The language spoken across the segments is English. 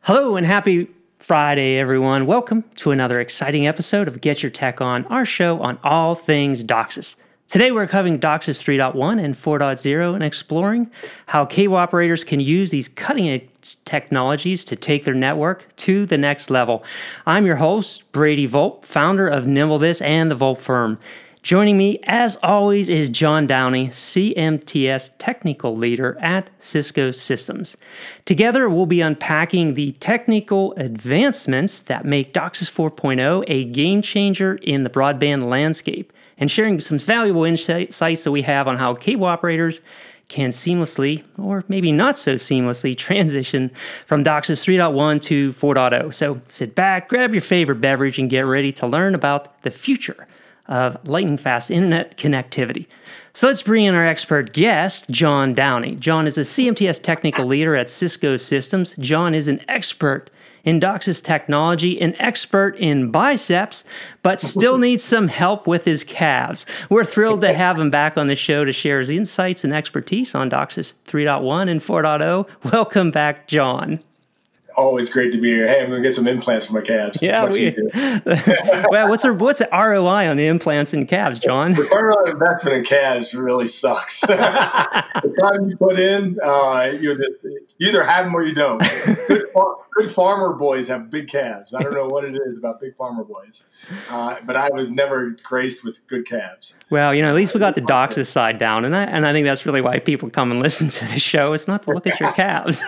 Hello and happy Friday, everyone. Welcome to another exciting episode of Get Your Tech On, our show on all things DOCSIS. Today we're covering DOCSIS 3.1 and 4.0 and exploring how cable operators can use these cutting edge technologies to take their network to the next level. I'm your host, Brady Volpe, founder of NimbleThis and the Volpe Firm. Joining me, as always, is John Downey, CMTS Technical Leader at Cisco Systems. Together, we'll be unpacking the technical advancements that make DOCSIS 4.0 a game changer in the broadband landscape and sharing some valuable insights that we have on how cable operators can seamlessly, or maybe not so seamlessly, transition from DOCSIS 3.1 to 4.0. So sit back, grab your favorite beverage, and get ready to learn about the future of lightning fast internet connectivity. So let's bring in our expert guest, John Downey. John is a CMTS technical leader at Cisco Systems. John is an expert in DOCSIS technology, an expert in biceps, but still needs some help with his calves. We're thrilled to have him back on the show to share his insights and expertise on DOCSIS 3.1 and 4.0. Welcome back, John always great to be here. Hey, I'm going to get some implants for my calves. Yeah. We, well, what's the what's the ROI on the implants in calves, John? Return on investment in calves really sucks. the time you put in, uh, you just you either have them or you don't. Good, good farmer boys have big calves. I don't know what it is about big farmer boys, uh, but I was never graced with good calves. Well, you know, at least we got the DOCSIS side down, and I and I think that's really why people come and listen to the show. It's not to look at your calves.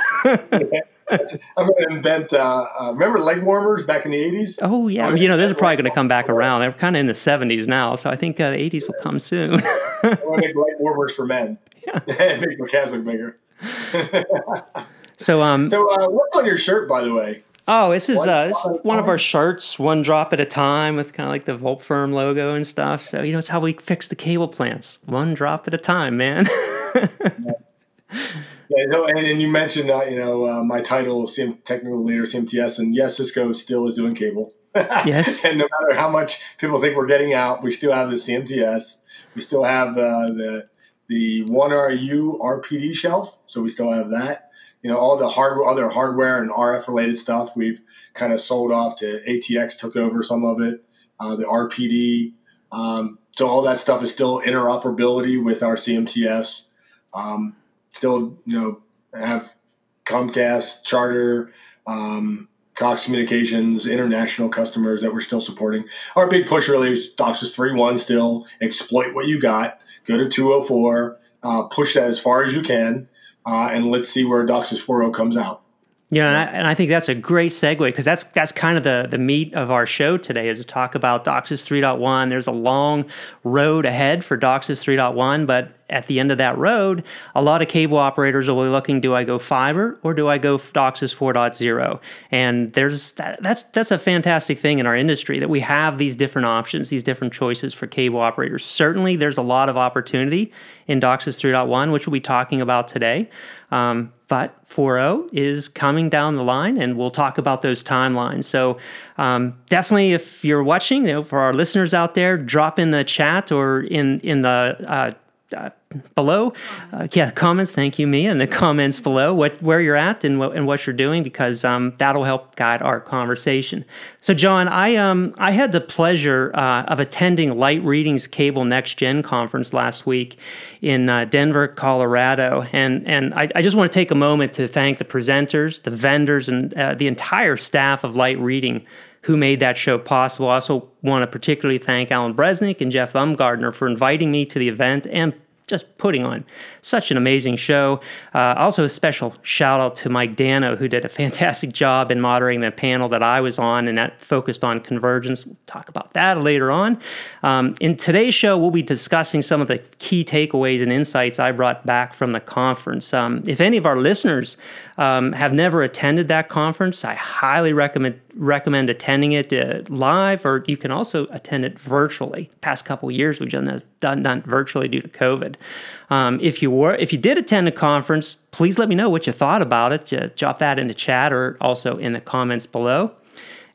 I'm going to invent. Uh, uh, remember leg warmers back in the '80s? Oh yeah, you know those are probably going to come back around. They're kind of in the '70s now, so I think uh, the '80s will come soon. I want to make leg warmers for men. Yeah, make my calves look bigger. so, um, so uh, what's on your shirt, by the way? Oh, this is uh, this is one of our shirts, one drop at a time, with kind of like the Volpe Firm logo and stuff. So you know, it's how we fix the cable plants, one drop at a time, man. Yeah, no, and, and you mentioned uh, you know uh, my title, CM, technical leader, CMTS, and yes, Cisco still is doing cable. yes. and no matter how much people think we're getting out, we still have the CMTS. We still have uh, the the one RU RPD shelf, so we still have that. You know, all the hard other hardware and RF related stuff we've kind of sold off to ATX. Took over some of it. Uh, the RPD. Um, so all that stuff is still interoperability with our CMTS. Um, still, you know, have Comcast, Charter, um, Cox Communications, international customers that we're still supporting. Our big push really is DOCSIS 3.1 still. Exploit what you got. Go to 204. Uh, push that as far as you can. Uh, and let's see where DOCSIS 4.0 comes out. Yeah, and I, and I, think that's a great segue because that's that's kind of the the meat of our show today is to talk about DOCSIS 3.1. There's a long road ahead for DOCSIS 3.1, but at the end of that road, a lot of cable operators will be looking: Do I go fiber or do I go DOCSIS 4.0? And there's that, that's that's a fantastic thing in our industry that we have these different options, these different choices for cable operators. Certainly, there's a lot of opportunity in DOCSIS 3.1, which we'll be talking about today. Um, but 4.0 is coming down the line, and we'll talk about those timelines. So, um, definitely, if you're watching, you know, for our listeners out there, drop in the chat or in in the uh, uh, below. Uh, yeah, comments. Thank you, Mia, in the comments below what where you're at and what and what you're doing because um, that'll help guide our conversation. So, John, I um I had the pleasure uh, of attending Light Reading's Cable Next Gen conference last week in uh, Denver, Colorado, and and I, I, just want to take a moment to thank the presenters, the vendors, and uh, the entire staff of Light Reading who made that show possible. I also want to particularly thank Alan Breznick and Jeff Baumgartner for inviting me to the event and just putting on such an amazing show. Uh, also, a special shout out to Mike Dano, who did a fantastic job in moderating the panel that I was on, and that focused on convergence. We'll talk about that later on. Um, in today's show, we'll be discussing some of the key takeaways and insights I brought back from the conference. Um, if any of our listeners um, have never attended that conference, I highly recommend recommend attending it uh, live, or you can also attend it virtually. Past couple years, we've done that done, done virtually due to COVID. Um, if you were, if you did attend a conference, please let me know what you thought about it. Drop that in the chat or also in the comments below.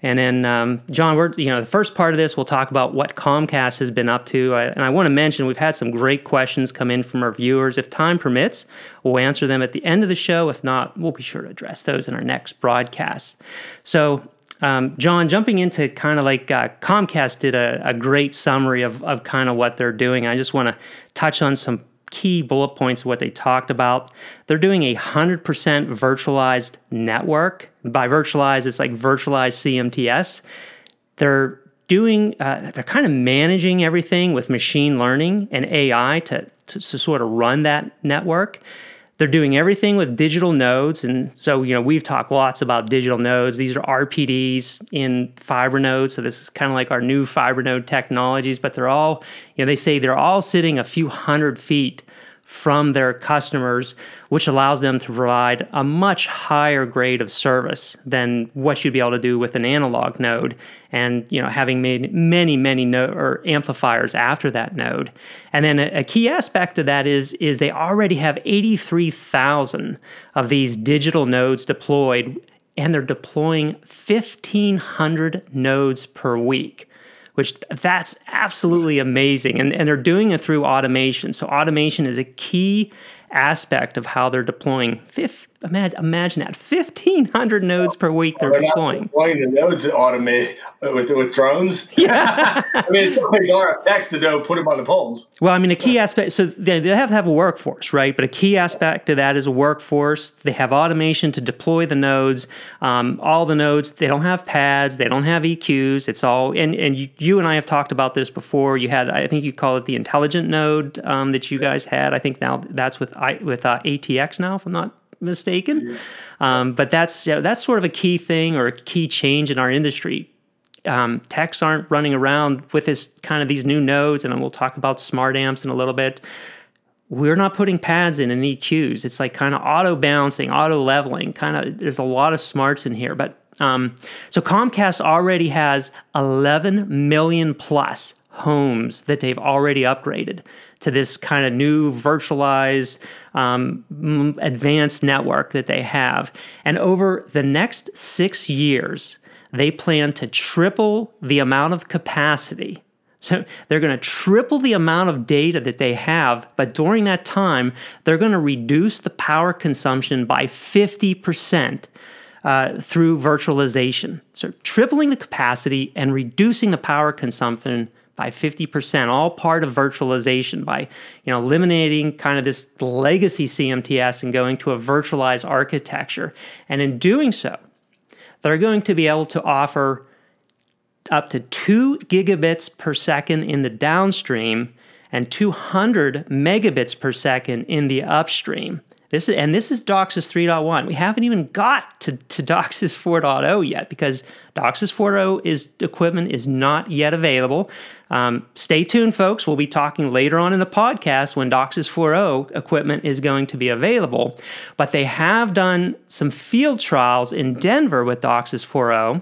And then, um, John, we're you know the first part of this, we'll talk about what Comcast has been up to, I, and I want to mention we've had some great questions come in from our viewers. If time permits, we'll answer them at the end of the show. If not, we'll be sure to address those in our next broadcast. So. Um, John, jumping into kind of like uh, Comcast did a, a great summary of, of kind of what they're doing. I just want to touch on some key bullet points of what they talked about. They're doing a 100% virtualized network. By virtualized, it's like virtualized CMTS. They're doing, uh, they're kind of managing everything with machine learning and AI to, to, to sort of run that network. They're doing everything with digital nodes. And so, you know, we've talked lots about digital nodes. These are RPDs in fiber nodes. So this is kind of like our new fiber node technologies, but they're all, you know, they say they're all sitting a few hundred feet from their customers, which allows them to provide a much higher grade of service than what you'd be able to do with an analog node. And you know, having made many, many node or amplifiers after that node. And then a, a key aspect of that is is they already have 83,000 of these digital nodes deployed, and they're deploying 1,500 nodes per week which that's absolutely amazing. And, and they're doing it through automation. So automation is a key aspect of how they're deploying. Fifth, imagine, imagine that 1,500 nodes per week they're, they're deploying. deploying the nodes automated with, with drones. Yeah. I mean, it still takes RFX to do, put them on the poles. Well, I mean, a key aspect, so they, they have to have a workforce, right? But a key aspect to that is a workforce. They have automation to deploy the nodes. Um, all the nodes, they don't have pads, they don't have EQs. It's all, and, and you, you and I have talked about this before. You had, I think you call it the intelligent node um, that you guys had. I think now that's with I, with uh, ATX now, if I'm not mistaken. Um, but that's you know, that's sort of a key thing or a key change in our industry. Um, techs aren't running around with this kind of these new nodes, and we'll talk about smart amps in a little bit. We're not putting pads in and EQs. It's like kind of auto balancing, auto leveling. Kind of, there's a lot of smarts in here. But um, so Comcast already has 11 million plus homes that they've already upgraded to this kind of new virtualized um, advanced network that they have. And over the next six years, they plan to triple the amount of capacity. So they're going to triple the amount of data that they have, but during that time, they're going to reduce the power consumption by 50%. Uh, through virtualization. So, tripling the capacity and reducing the power consumption by 50%, all part of virtualization by, you know, eliminating kind of this legacy CMTS and going to a virtualized architecture. And in doing so, they're going to be able to offer up to 2 gigabits per second in the downstream and 200 megabits per second in the upstream. This is, and this is DOCSIS 3.1. We haven't even got to, to DOCSIS 4.0 yet because DOCSIS 4.0 is equipment is not yet available. Um, stay tuned, folks. We'll be talking later on in the podcast when DOCSIS 4.0 equipment is going to be available. But they have done some field trials in Denver with DOCSIS 4.0.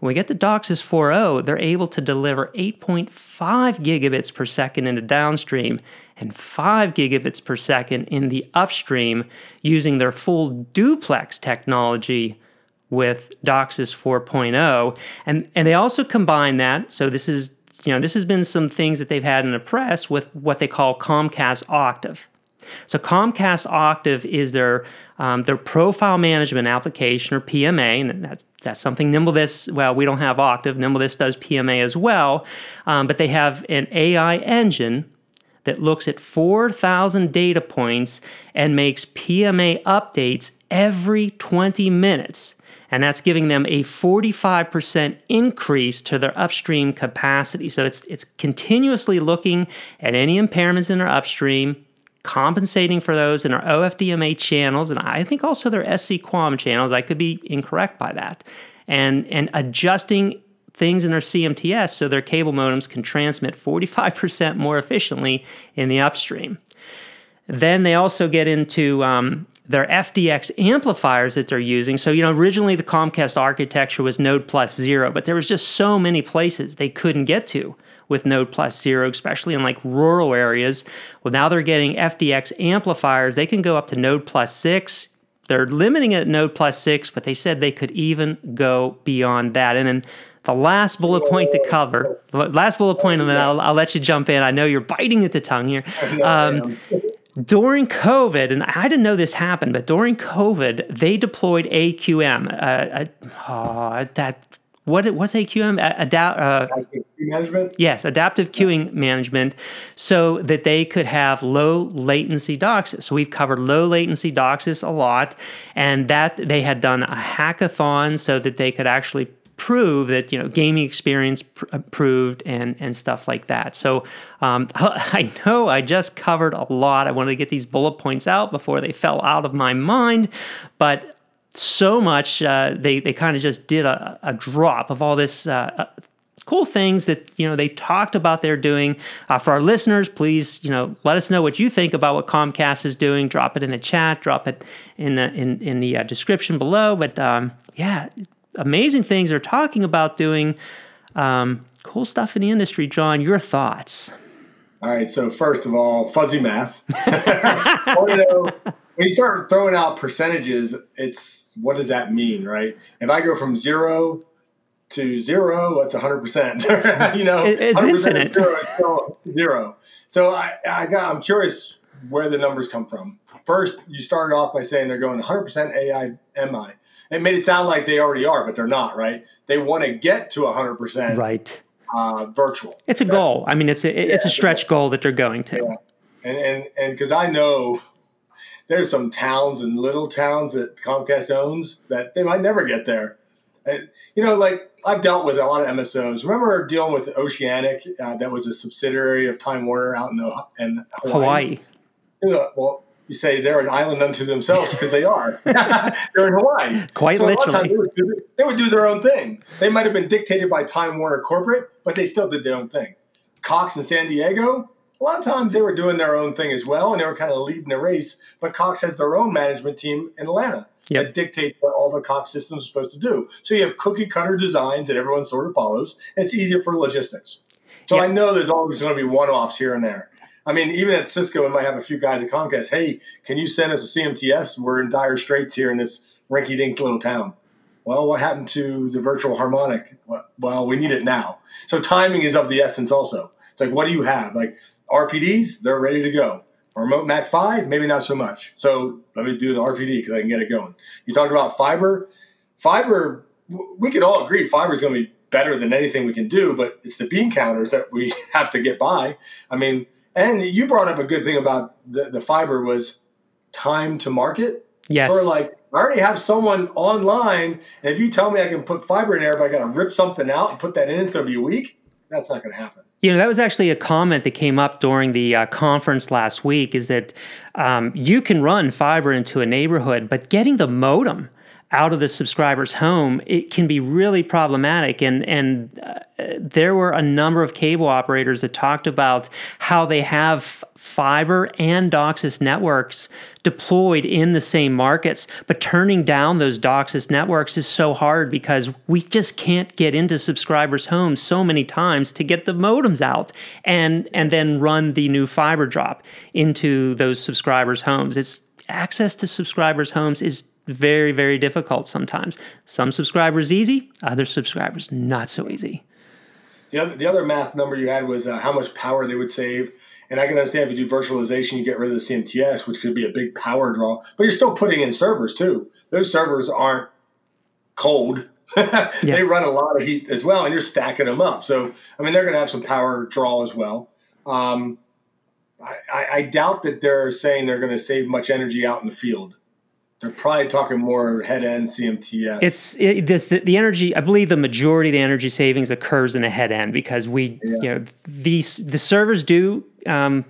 When we get to DOCSIS 4.0, they're able to deliver 8.5 gigabits per second in the downstream and 5 gigabits per second in the upstream using their full duplex technology with DOCSIS 4.0 and and they also combine that so this is you know this has been some things that they've had in the press with what they call Comcast Octave. So Comcast Octave is their um, their profile management application or PMA, and that's that's something NimbleThis. Well, we don't have Octave. NimbleThis does PMA as well, um, but they have an AI engine that looks at 4,000 data points and makes PMA updates every 20 minutes. And that's giving them a 45% increase to their upstream capacity. So it's, it's continuously looking at any impairments in their upstream, compensating for those in our OFDMA channels, and I think also their SC-QAM channels. I could be incorrect by that. And, and adjusting things in their CMTS so their cable modems can transmit 45% more efficiently in the upstream. Then they also get into um, their FDX amplifiers that they're using. So, you know, originally the Comcast architecture was Node plus zero, but there was just so many places they couldn't get to with Node plus zero, especially in like rural areas. Well, now they're getting FDX amplifiers. They can go up to Node plus six. They're limiting it at Node plus six, but they said they could even go beyond that. And then the last bullet point to cover, last bullet point, and then I'll, I'll let you jump in. I know you're biting at the tongue here. Um, during COVID, and I didn't know this happened, but during COVID, they deployed AQM. Uh, uh, that what it was AQM? Adapt, uh, management. Yes, adaptive queuing management, so that they could have low latency DOCSIS. So we've covered low latency DOCSIS a lot, and that they had done a hackathon so that they could actually prove that you know gaming experience pr- proved and and stuff like that. So um, I know I just covered a lot. I wanted to get these bullet points out before they fell out of my mind, but so much uh, they they kind of just did a, a, drop of all this. Uh, uh, cool things that you know they talked about they're doing uh, for our listeners please you know let us know what you think about what comcast is doing drop it in the chat drop it in the in, in the uh, description below but um, yeah amazing things they're talking about doing um, cool stuff in the industry john your thoughts all right so first of all fuzzy math when you start throwing out percentages it's what does that mean, right? If I go from zero to zero, that's hundred percent. You know, it's infinite. Zero, zero. So I, I got. I'm curious where the numbers come from. First, you started off by saying they're going 100% AI MI. It made it sound like they already are, but they're not, right? They want to get to 100%. Right. Uh, virtual. It's a That's, goal. I mean, it's a, it's yeah, a stretch goal that they're going to. Yeah. And and and because I know there's some towns and little towns that Comcast owns that they might never get there. And, you know, like I've dealt with a lot of MSOs. Remember dealing with Oceanic, uh, that was a subsidiary of Time Warner out in, in Hawaii. Hawaii. Well, you say they're an island unto themselves because they are. they're in Hawaii. Quite so literally. They would, do, they would do their own thing. They might have been dictated by Time Warner corporate, but they still did their own thing. Cox in San Diego, a lot of times they were doing their own thing as well, and they were kind of leading the race. But Cox has their own management team in Atlanta yep. that dictate what all the Cox systems are supposed to do. So you have cookie cutter designs that everyone sort of follows, and it's easier for logistics. So yep. I know there's always going to be one offs here and there. I mean, even at Cisco, we might have a few guys at Comcast. Hey, can you send us a CMTS? We're in dire straits here in this rinky-dink little town. Well, what happened to the virtual harmonic? Well, we need it now. So timing is of the essence. Also, it's like, what do you have? Like RPDs, they're ready to go. Remote MACPHY, maybe not so much. So let me do the RPD because I can get it going. You talked about fiber. Fiber, we can all agree fiber is going to be better than anything we can do, but it's the bean counters that we have to get by. I mean, and you brought up a good thing about the, the fiber was time to market. Yes. Sort of like, I already have someone online, and if you tell me I can put fiber in there, but I got to rip something out and put that in, it's going to be a week. That's not going to happen. You know, that was actually a comment that came up during the uh, conference last week is that um, you can run fiber into a neighborhood, but getting the modem out of the subscriber's home, it can be really problematic. And and uh, there were a number of cable operators that talked about how they have fiber and DOCSIS networks deployed in the same markets, but turning down those DOCSIS networks is so hard because we just can't get into subscribers' homes so many times to get the modems out and and then run the new fiber drop into those subscribers' homes. It's access to subscribers' homes is very, very difficult sometimes. Some subscribers easy, other subscribers not so easy. The other, the other math number you had was uh, how much power they would save. And I can understand if you do virtualization, you get rid of the CMTS, which could be a big power draw, but you're still putting in servers too. Those servers aren't cold. yeah. They run a lot of heat as well, and you're stacking them up. So, I mean, they're going to have some power draw as well. Um, I, I, doubt that they're saying they're going to save much energy out in the field. They're probably talking more head end CMTS. It's it, the, the energy. I believe the majority of the energy savings occurs in the head end because we, yeah. you know, these the servers do um,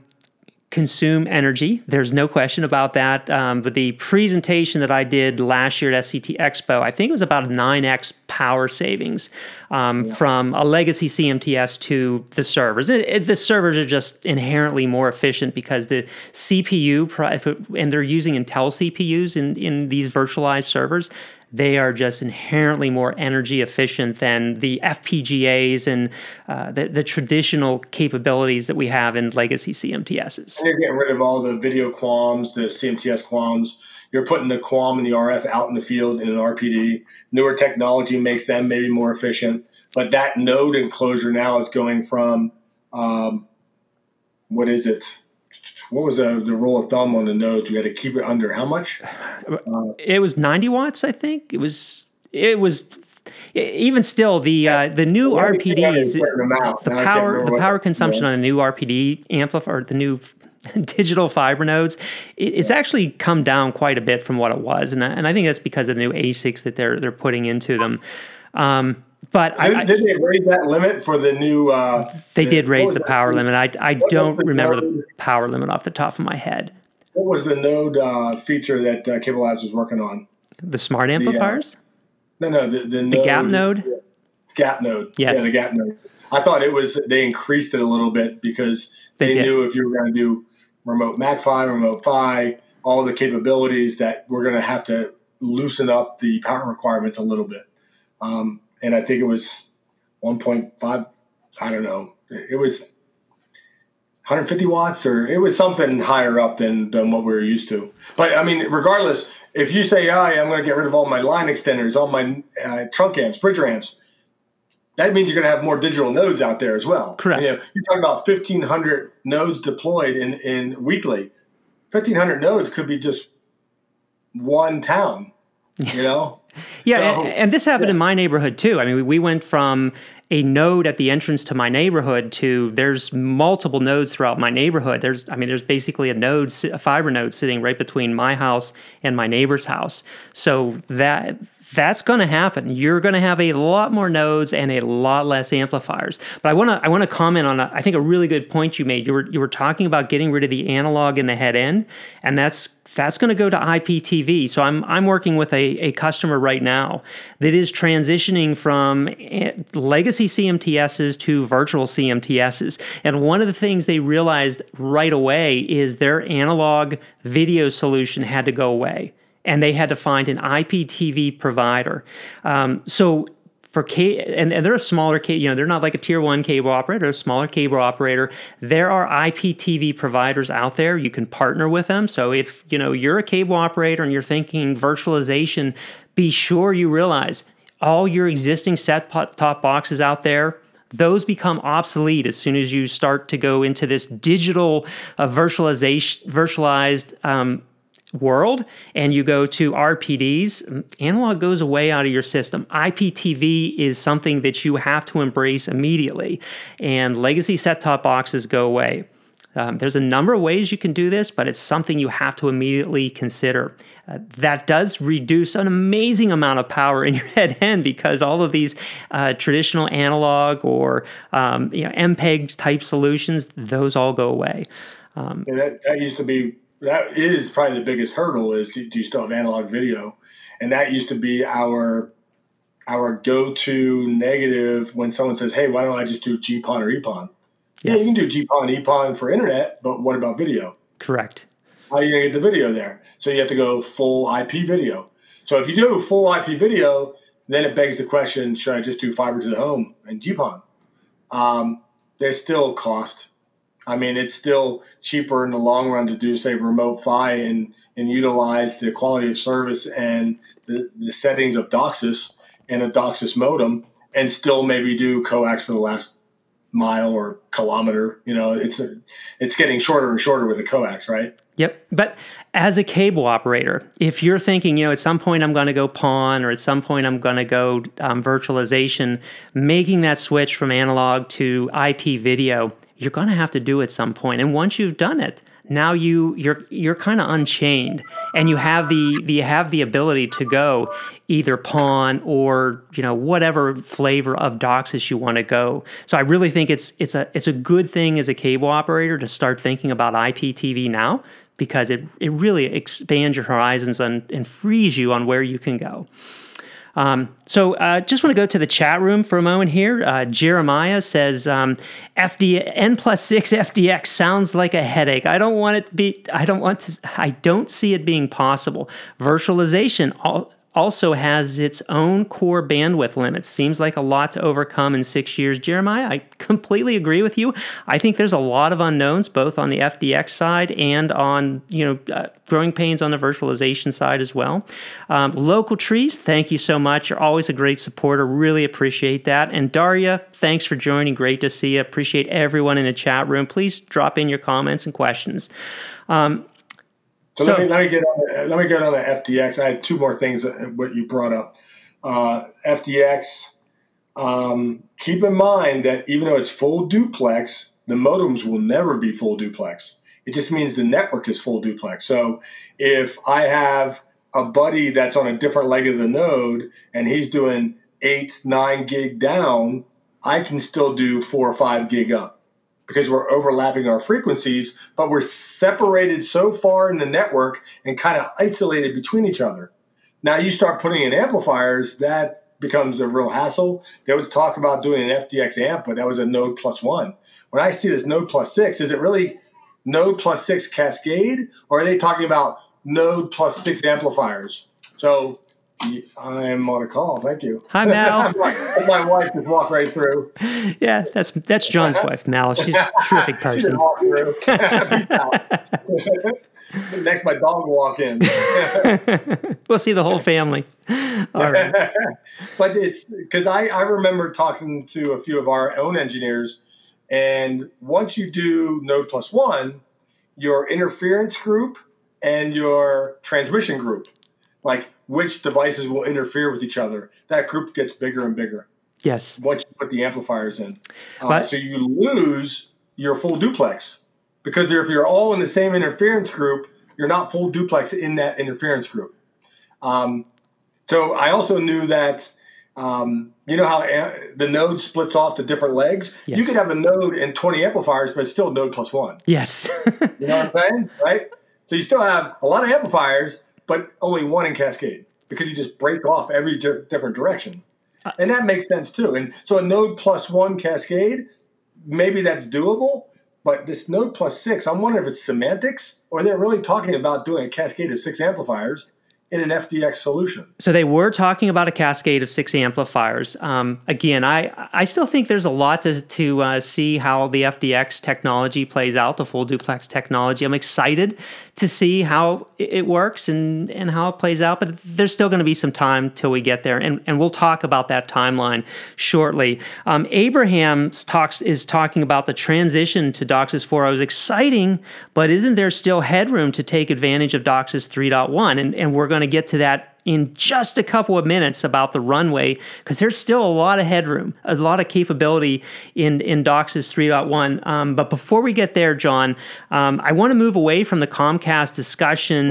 consume energy. There's no question about that. Um, but the presentation that I did last year at SCTE Expo, I think it was about a 9x power savings um, yeah. from a legacy CMTS to the servers. It, it, the servers are just inherently more efficient because the CPU, and they're using Intel CPUs in, in these virtualized servers they are just inherently more energy efficient than the FPGAs and uh, the, the, traditional capabilities that we have in legacy CMTSs. And you're getting rid of all the video QAMs, the CMTS QAMs. You're putting the QAM and the RF out in the field in an RPD. Newer technology makes them maybe more efficient. but that node enclosure now is going from um, what is it? What was the, the rule of thumb on the nodes? We had to keep it under how much? Uh, it was 90 watts, I think. It was it was even still the uh, the new RPDs the power the power consumption on the new RPD amplifier the new digital fiber nodes it's actually come down quite a bit from what it was and, and I think that's because of the new ASICs that they're they're putting into them um, but so I, did they raise that limit for the new? Uh, they the, did raise the power limit. I, I don't the remember node? the power limit off the top of my head. What was the node uh, feature that uh, Cable Labs was working on? The smart amplifiers. The, uh, no, no, the the, the gap node. Gap node. Yes. Yeah, the gap node. I thought it was they increased it a little bit because they, they knew if you were going to do remote MACPHY, remote PHY, all the capabilities that we're going to have to loosen up the power requirements a little bit. Um, and I think it was 1.5. I don't know. It was 150 watts, or it was something higher up than, than what we were used to. But I mean, regardless, if you say, "Oh, yeah, I'm going to get rid of all my line extenders, all my uh, trunk amps, bridge amps," that means you're going to have more digital nodes out there as well. Correct. You know, you're talking about 1,500 nodes deployed in, in weekly. 1,500 nodes could be just one town. You know, yeah, so, and, and, this happened yeah. in my neighborhood too. I mean, we went from a node at the entrance to my neighborhood to there's multiple nodes throughout my neighborhood. There's, I mean, there's basically a node, a fiber node sitting right between my house and my neighbor's house. So that that's going to happen. You're going to have a lot more nodes and a lot less amplifiers. But I want to I want to comment on a, I think a really good point you made. You were you were talking about getting rid of the analog in the head end, and that's that's going to go to IPTV. So I'm I'm working with a, a customer right now that is transitioning from eh, legacy CMTSs to virtual CMTSs. And one of the things they realized right away is their analog video solution had to go away and they had to find an IPTV provider. Um, so for K and, and they're a smaller K, you know, they're not like a tier one cable operator, a smaller cable operator. There are IPTV providers out there. You can partner with them. So if you know you're a cable operator and you're thinking virtualization, be sure you realize all your existing set top boxes out there those become obsolete as soon as you start to go into this digital uh, virtualization virtualized um, world and you go to RPDs, analog goes away out of your system. IPTV is something that you have to embrace immediately, and legacy set top boxes go away. Um, there's a number of ways you can do this, but it's something you have to immediately consider. Uh, that does reduce an amazing amount of power in your head end because all of these uh, traditional analog or um, you know, MPEGs type solutions, those all go away. Um, yeah, that, that used to be that is probably the biggest hurdle is do you still have analog video. And that used to be our our go-to negative when someone says hey why don't i just do gpon or epon? Yes. yeah you can do gpon epon for internet but what about video? Correct. How are you going to get the video there? So you have to go full ip video. So if you do full ip video then it begs the question should i just do fiber to the home and gpon? Um, there's still cost I mean, it's still cheaper in the long run to do, say, remote PHY and, and utilize the quality of service and the, the settings of DOCSIS and a DOCSIS modem and still maybe do coax for the last mile or kilometer. You know, it's a, it's getting shorter and shorter with the coax, right? Yep. But as a cable operator, if you're thinking, you know, at some point I'm going to go PON or at some point I'm going to go um, virtualization, making that switch from analog to IP video you're going to have to do it at some point. And once you've done it, now you you're you're kind of unchained and you have the, the you have the ability to go either PON or you know whatever flavor of DOCSIS you want to go. So I really think it's it's a it's a good thing as a cable operator to start thinking about IPTV now because it it really expands your horizons and, and frees you on where you can go. Um, so uh, just want to go to the chat room for a moment here. Uh, Jeremiah says um, FD N plus six FDX sounds like a headache. I don't want it to be. I don't want to. I don't see it being possible. Virtualization. All, also has its own core bandwidth limits. Seems like a lot to overcome in six years. Jeremiah, I completely agree with you. I think there's a lot of unknowns both on the FDX side and on you know uh, growing pains on the virtualization side as well. Um, local trees, thank you so much. You're always a great supporter. Really appreciate that. And Daria, thanks for joining. Great to see you. Appreciate everyone in the chat room. Please drop in your comments and questions. Um, so, so, let me let me get on, let me get on the FDX. I had two more things what you brought up. Uh, FDX. Um, keep in mind that even though it's full duplex, the modems will never be full duplex. It just means the network is full duplex. So if I have a buddy that's on a different leg of the node and he's doing eight, nine gig down, I can still do four or five gig up because we're overlapping our frequencies, but we're separated so far in the network and kind of isolated between each other. Now you start putting in amplifiers, that becomes a real hassle. There was talk about doing an FDX amp, but that was a node plus one. When I see this node plus six, is it really node plus six cascade, or are they talking about node plus six amplifiers? So I'm on a call. Thank you. Hi, Mal. my wife just walked right through. Yeah, that's that's John's wife, Mal. She's a terrific person. Next, my dog will walk in. we'll see the whole family. All right. but it's because I, I remember talking to a few of our own engineers, and once you do Node plus one, your interference group and your transmission group, like which devices will interfere with each other. That group gets bigger and bigger. Yes. Once you put the amplifiers in. Uh, so you lose your full duplex because if you're all in the same interference group, you're not full duplex in that interference group. Um, so I also knew that. Um, you know how a- the node splits off to different legs? Yes. You could have a node and 20 amplifiers, but it's still node plus one. Yes. you know what I'm saying? Right? So you still have a lot of amplifiers, but only one in Cascade because you just break off every di- different direction. Uh, and that makes sense too. And so a node plus one Cascade, maybe that's doable. But this node plus six, I'm wondering if it's semantics or they're really talking about doing a cascade of six amplifiers in an FDX solution. So they were talking about a cascade of six amplifiers. Um, again, I I still think there's a lot to to uh, see how the FDX technology plays out, the full duplex technology. I'm excited to see how it works and and how it plays out, but there's still going to be some time till we get there, and and we'll talk about that timeline shortly. Um, Abraham talks is talking about the transition to DOCSIS 4. It was exciting, but isn't there still headroom to take advantage of DOCSIS 3.1? And and we're going to get to that in just a couple of minutes about the runway because there's still a lot of headroom, a lot of capability in in DOCSIS 3.1. Um, but before we get there, John, um, I want to move away from the Comcast discussion.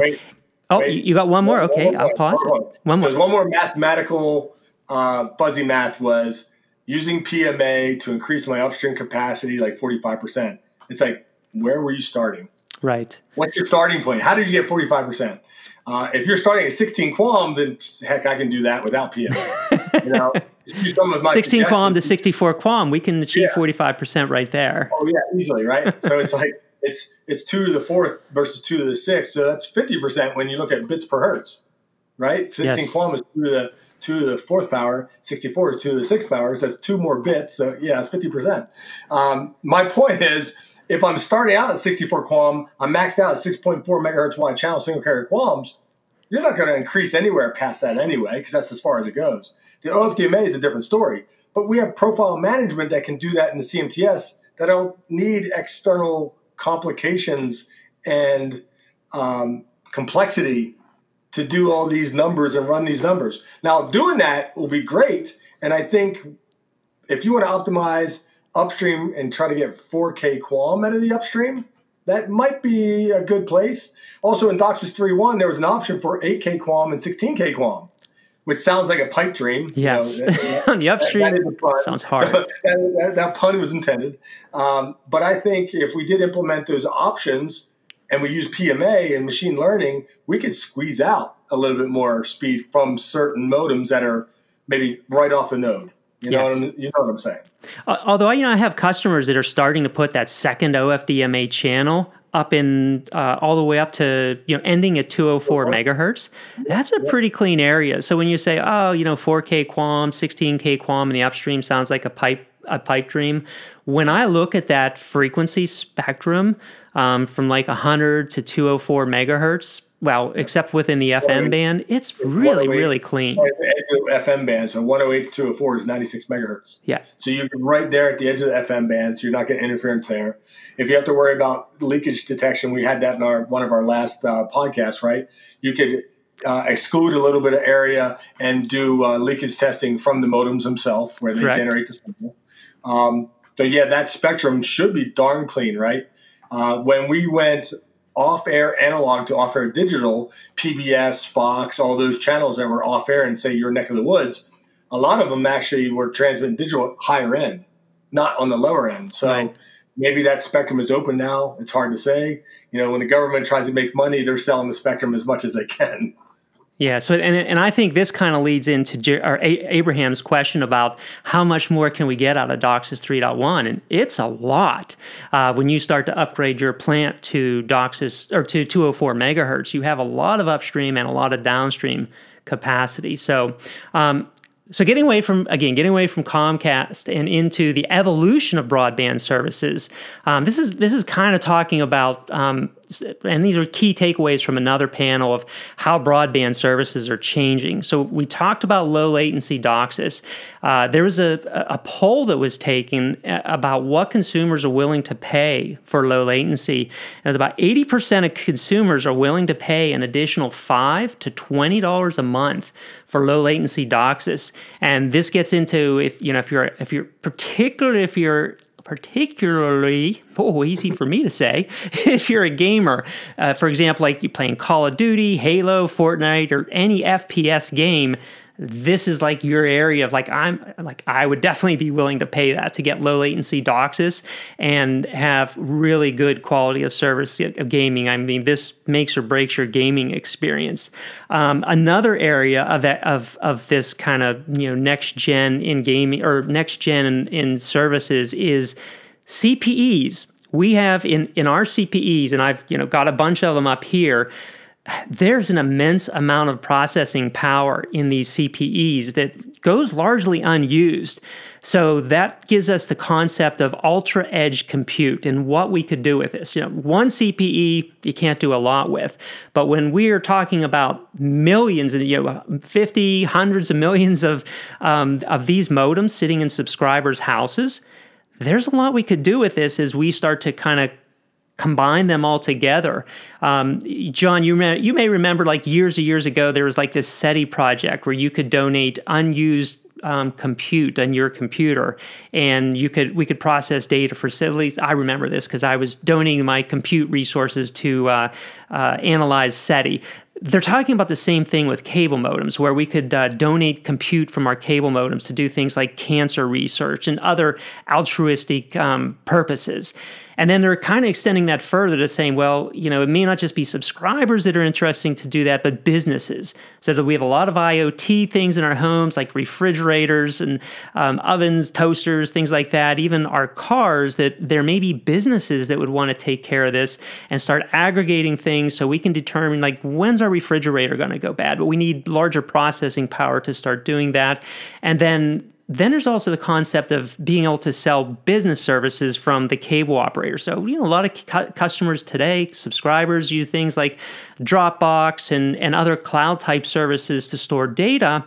Oh, you got one more? Okay, one I'll pause. One more. One more. There's one more mathematical uh, fuzzy math was using PMA to increase my upstream capacity like 45%. It's like, where were you starting? Right. What's your starting point? How did you get 45%? Uh, if you're starting at 16 QAM, then heck, I can do that without PM. you know, 16 QAM to 64 QAM, we can achieve yeah. 45% right there. Oh yeah, easily, right? so it's like it's it's two to the fourth versus two to the sixth, so that's 50% when you look at bits per hertz, right? 16 yes. QAM is two to the two to the fourth power, 64 is two to the sixth power, so that's two more bits. So yeah, it's 50%. Um, my point is if I'm starting out at 64 QAM, I'm maxed out at 6.4 megahertz wide channel single carrier QAMs, you're not going to increase anywhere past that anyway, because that's as far as it goes. The OFDMA is a different story, but we have profile management that can do that in the CMTS that don't need external complications and um, complexity to do all these numbers and run these numbers. Now, doing that will be great, and I think if you want to optimize upstream and try to get 4K QAM out of the upstream, that might be a good place. Also, in DOCSIS 3.1, there was an option for 8K QAM and 16K QAM, which sounds like a pipe dream. Yes. You know, that, On the upstream, that, sounds hard. that, that, pun was intended. Um, but I think if we did implement those options and we use PMA and machine learning, we could squeeze out a little bit more speed from certain modems that are maybe right off the node. You know, yes. what you know what I'm saying. Uh, although you know, I have customers that are starting to put that second OFDMA channel up in uh, all the way up to you know ending at 204 megahertz. That's a pretty clean area. So when you say, oh, you know, 4K QAM, 16K QAM in the upstream sounds like a pipe a pipe dream. When I look at that frequency spectrum um, from like 100 to 204 megahertz, well, except within the FM band, it's really, really clean. FM band, so 108 to 204 is 96 megahertz. Yeah. So you're right there at the edge of the FM band, so you're not getting interference there. If you have to worry about leakage detection, we had that in our one of our last uh, podcasts, right? You could uh, exclude a little bit of area and do uh, leakage testing from the modems themselves, where they Correct. generate the signal. Um, but yeah, that spectrum should be darn clean, right? Uh, when we went off air analog to off air digital, PBS, Fox, all those channels that were off air and say your neck of the woods, a lot of them actually were transmitting digital higher end, not on the lower end. So right. maybe that spectrum is open now. It's hard to say. You know, when the government tries to make money, they're selling the spectrum as much as they can. Yeah. So, and, and I think this kind of leads into Jer- or a- Abraham's question about how much more can we get out of DOCSIS 3.1, and it's a lot. Uh, when you start to upgrade your plant to DOCSIS or to 204 megahertz, you have a lot of upstream and a lot of downstream capacity. So, um, so getting away from again, getting away from Comcast and into the evolution of broadband services. Um, this is this is kind of talking about um, and these are key takeaways from another panel of how broadband services are changing. So we talked about low latency DOCSIS. Uh, there was a, a poll that was taken uh, about what consumers are willing to pay for low latency. And about 80% of consumers are willing to pay an additional five to twenty dollars a month for low latency DOCSIS. And this gets into if you know if you're if you're particularly if you're particularly, oh, easy for me to say, if you're a gamer. Uh, for example, like you're playing Call of Duty, Halo, Fortnite, or any FPS game, this is like your area of like I'm like I would definitely be willing to pay that to get low latency DOCSIS and have really good quality of service of gaming. I mean, this makes or breaks your gaming experience. Um, another area of that of of this kind of you know next gen in gaming or next gen in, in services is CPEs. We have in in our CPEs, and I've you know got a bunch of them up here there's an immense amount of processing power in these CPEs that goes largely unused. So that gives us the concept of ultra edge compute and what we could do with this. You know, one CPE you can't do a lot with, but when we are talking about millions and you know 50, hundreds of millions of um, of these modems sitting in subscribers' houses, there's a lot we could do with this as we start to kind of combine them all together. Um, John, you may, you may remember like years and years ago, there was like this SETI project where you could donate unused um, compute on your computer, and you could we could process data for least I remember this because I was donating my compute resources to uh, uh, analyze SETI they're talking about the same thing with cable modems, where we could uh, donate compute from our cable modems to do things like cancer research and other altruistic um, purposes. And then they're kind of extending that further to saying, well, you know, it may not just be subscribers that are interesting to do that, but businesses. So that we have a lot of IoT things in our homes, like refrigerators and um, ovens, toasters, things like that. Even our cars, that there may be businesses that would want to take care of this and start aggregating things so we can determine, like, when's our refrigerator going to go bad? But we need larger processing power to start doing that. And then then there's also the concept of being able to sell business services from the cable operator. So, you know, a lot of cu- customers today, subscribers use things like Dropbox and, and other cloud type services to store data.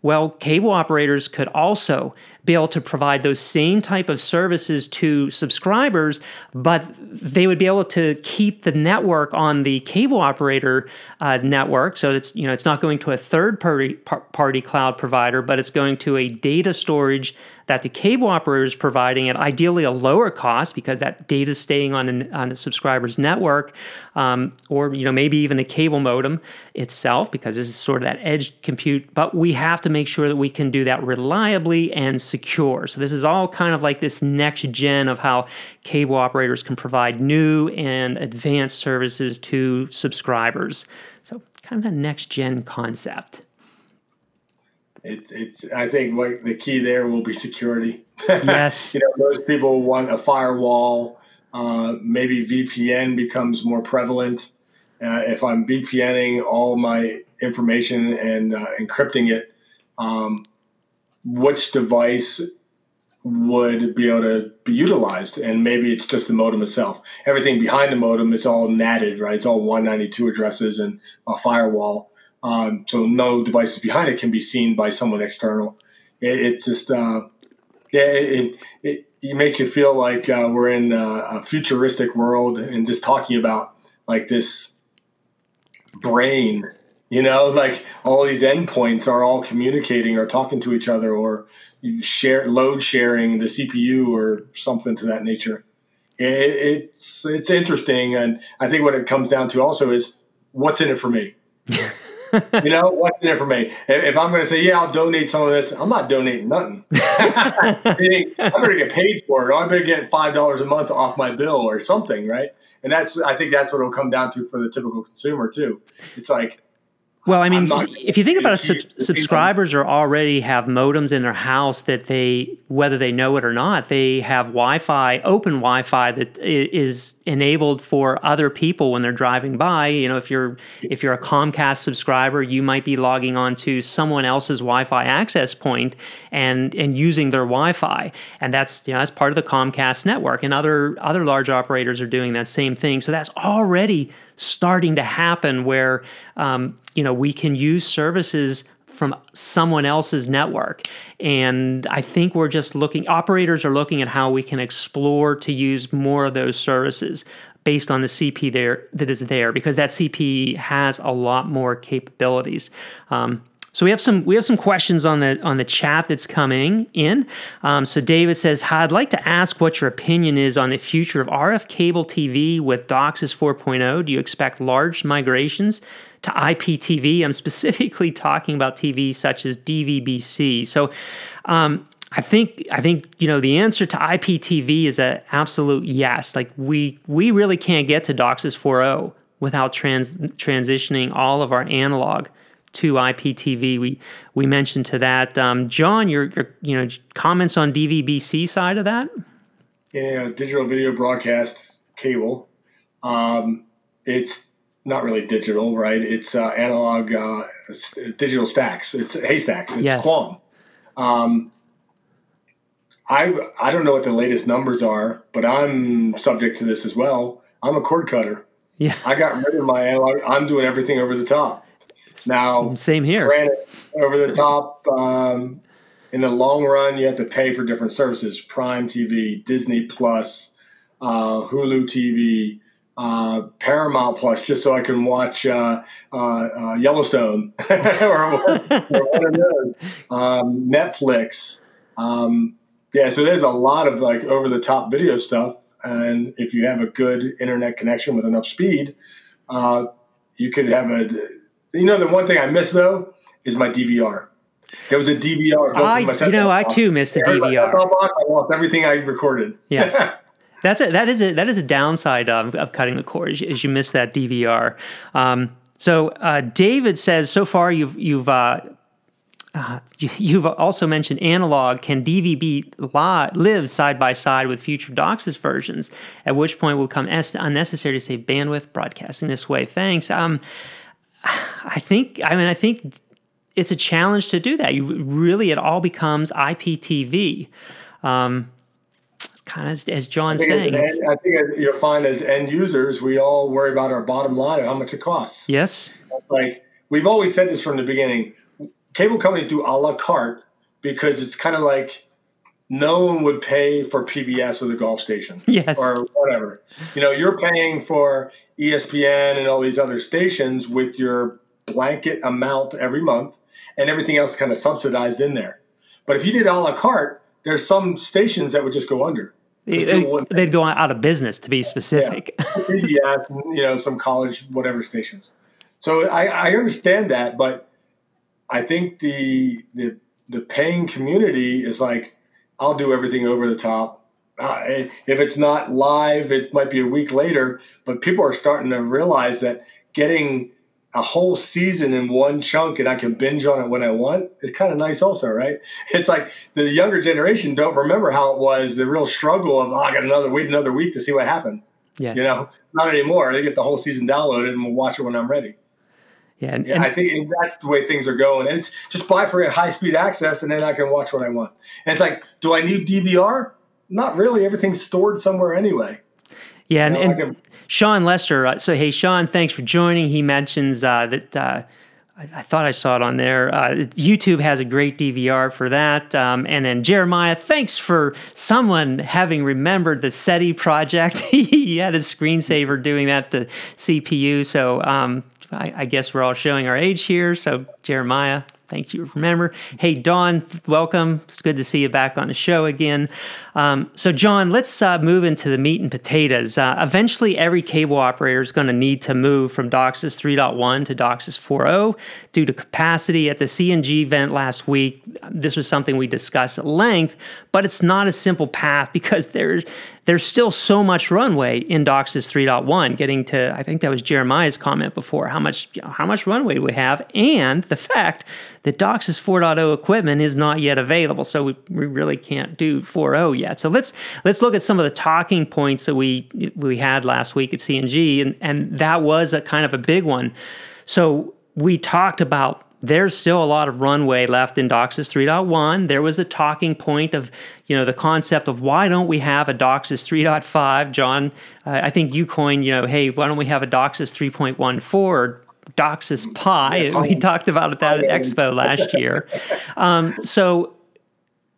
Well, cable operators could also be able to provide those same type of services to subscribers, but they would be able to keep the network on the cable operator uh, network. So it's you know it's not going to a third party party cloud provider, but it's going to a data storage that the cable operator is providing at ideally a lower cost because that data is staying on, an, on a subscriber's network, um, or you know maybe even a cable modem itself because this is sort of that edge compute. But we have to make sure that we can do that reliably and secure. So this is all kind of like this next gen of how cable operators can provide new and advanced services to subscribers. So kind of that next gen concept it, it's I think what the key there will be security. Yes, you know most people want a firewall. Uh, maybe VPN becomes more prevalent. Uh, if I'm VPNing all my information and uh, encrypting it, um, which device would be able to be utilized? And maybe it's just the modem itself. Everything behind the modem is all natted, right? It's all 192 addresses and a firewall. Um, so no devices behind it can be seen by someone external. It, it's just, uh, it, it, it, makes you feel like uh, we're in a futuristic world and just talking about like this brain you know? Like all these endpoints are all communicating or talking to each other or share load sharing the cpu or something to that nature. It, it's it's interesting. And i think what it comes down to also is what's in it for me you know what's in it for me. If, i'm going to say yeah i'll donate some of this i'm not donating nothing. I'm going to get paid for it or i'm going to get five dollars a month off my bill or something right? And that's i think that's what it'll come down to for the typical consumer too. It's like well, I mean, if you think about it, sub- subscribers are already have modems in their house that they, whether they know it or not, they have Wi-Fi, open Wi-Fi that is enabled for other people when they're driving by. You know, if you're if you're a Comcast subscriber, you might be logging on to someone else's Wi-Fi access point and and using their Wi-Fi, and that's you know that's part of the Comcast network. And other other large operators are doing that same thing. So that's already starting to happen where um, you know we can use services from someone else's network. And I think we're just looking, operators are looking at how we can explore to use more of those services based on the CP there that is there because that CP has a lot more capabilities. Um, so we have some we have some questions on the on the chat that's coming in. Um, so David says, "I'd like to ask what your opinion is on the future of RF cable TV with DOCSIS 4.0. Do you expect large migrations to IPTV? I'm specifically talking about TV such as DVB-C. So." Um, I think I think you know the answer to IPTV is an absolute yes. Like we we really can't get to DOCSIS 4.0 without trans, transitioning all of our analog to IPTV. We we mentioned to that. Um, John, your, your you know comments on DVB-C side of that? Yeah, digital video broadcast cable. Um, it's not really digital, right? It's uh, analog uh, digital stacks. It's haystacks. It's yes. QAM. Um, I I don't know what the latest numbers are, but I'm subject to this as well. I'm a cord cutter. Yeah, I got rid of my analog. I'm doing everything over the top. Now, same here. Granted, over the top, um, in the long run, you have to pay for different services: Prime TV, Disney Plus, uh, Hulu TV, uh, Paramount Plus, just so I can watch uh, uh, uh Yellowstone or, or. Um, Netflix. Um, yeah, so there's a lot of like over the top video stuff, and if you have a good internet connection with enough speed, uh, you could have a you know, the one thing I miss though is my DVR. There was a DVR. I, you know, I too missed the DVR. Box, I lost everything I recorded. Yes. That's it. That is a that is a downside of, of cutting the cord is, you miss that DVR. Um, so uh, David says so far you've you've uh, uh, you've also mentioned analog. Can DVB live side by side with future DOCSIS versions? At which point will become unnecessary to save bandwidth broadcasting this way. Thanks. Um, I think, I mean, I think it's a challenge to do that. You really, it all becomes IPTV. Um, kind of as, John's saying. As, I think you'll find as end users, we all worry about our bottom line of how much it costs. Yes. Like we've always said this from the beginning. Cable companies do a la carte because it's kind of like no one would pay for PBS or the golf Station. Yes. Or whatever. You know, you're paying for ESPN and all these other stations with your blanket amount every month, and everything else kind of subsidized in there. But if you did a la carte, there's some stations that would just go under. They, would go out of business, to be specific. Yeah. yeah, you know, some college whatever stations. So I, I understand that, but I think the the the paying community is like I'll do everything over the top. Uh, if it's not live, it might be a week later, but people are starting to realize that getting a whole season in one chunk and I can binge on it when I want, it's kind of nice also, right? It's like the younger generation don't remember how it was, the real struggle of, oh, I got another, wait another week to see what happened. Yes. You know, not anymore. They get the whole season downloaded and we'll watch it when I'm ready. Yeah, and, yeah, and I think that's the way things are going. And it's just buy for high speed access, and then I can watch what I want. And it's like, do I need DVR? Not really. Everything's stored somewhere anyway. Yeah, and, you know, and Sean Lester. Uh, so hey, Sean, thanks for joining. He mentions uh, that. Uh, I, I, thought I saw it on there. Uh, YouTube has a great DVR for that. Um, and then Jeremiah, thanks for someone having remembered the SETI project. he had a screensaver doing that to CPU. So um, I, I guess we're all showing our age here. So Jeremiah, Thank you. Remember, hey Don, welcome. It's good to see you back on the show again. Um, so, John, let's uh, move into the meat and potatoes. Uh, eventually, every cable operator is going to need to move from DOCSIS 3.1 to DOCSIS 4.0 due to capacity. At the CNG event last week, this was something we discussed at length, but it's not a simple path because there's there's still so much runway in DOCSIS 3.1, getting to I think that was Jeremiah's comment before how much you know, how much runway do we have, and the fact that DOCSIS 4.0 equipment is not yet available, so we, we really can't do 4.0 yet. So let's let's look at some of the talking points that we we had last week at CNG, and and that was a kind of a big one. So we talked about there's still a lot of runway left in DOCSIS 3.1. There was a talking point of, you know, the concept of why don't we have a DOCSIS 3.5? John, uh, I think you coined, you know, hey, why don't we have a DOCSIS 3.14 or DOCSIS Pi? We talked about that at Expo last year. Um, so,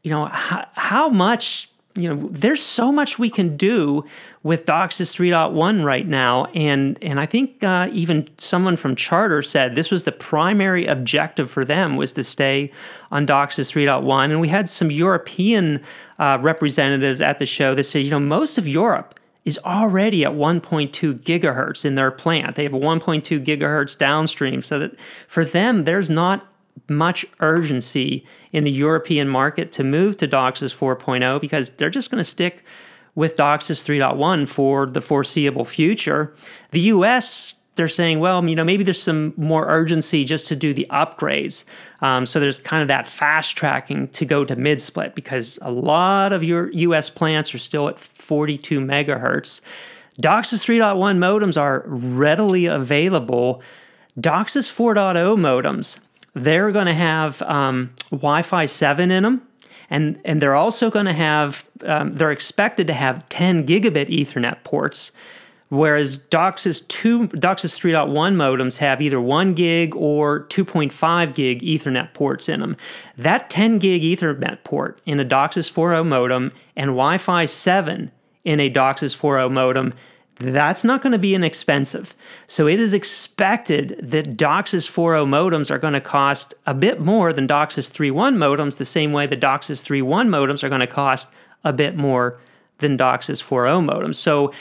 you know, how, how much you know, there's so much we can do with DOCSIS 3.1 right now, and and I think uh, even someone from Charter said this was the primary objective for them was to stay on DOCSIS 3.1, and we had some European uh, representatives at the show that said, you know, most of Europe is already at 1.2 gigahertz in their plant. They have a 1.2 gigahertz downstream, so that for them, there's not much urgency in the European market to move to DOCSIS 4.0 because they're just going to stick with DOCSIS 3.1 for the foreseeable future. The US, they're saying, well, you know, maybe there's some more urgency just to do the upgrades. Um, so there's kind of that fast tracking to go to mid split because a lot of your US plants are still at 42 megahertz. DOCSIS 3.1 modems are readily available. DOCSIS 4.0 modems they're going to have um, Wi-Fi seven in them, and and they're also going to have um, they're expected to have 10 gigabit Ethernet ports, whereas DOCSIS two DOCSIS 3.1 modems have either one gig or 2.5 gig Ethernet ports in them. That 10 gig Ethernet port in a DOCSIS 4.0 modem and Wi-Fi 7 in a DOCSIS 4.0 modem that's not going to be inexpensive. So it is expected that DOCSIS 4.0 modems are going to cost a bit more than DOCSIS 3.1 modems, the same way the DOCSIS 3.1 modems are going to cost a bit more than DOCSIS 4.0 modems. So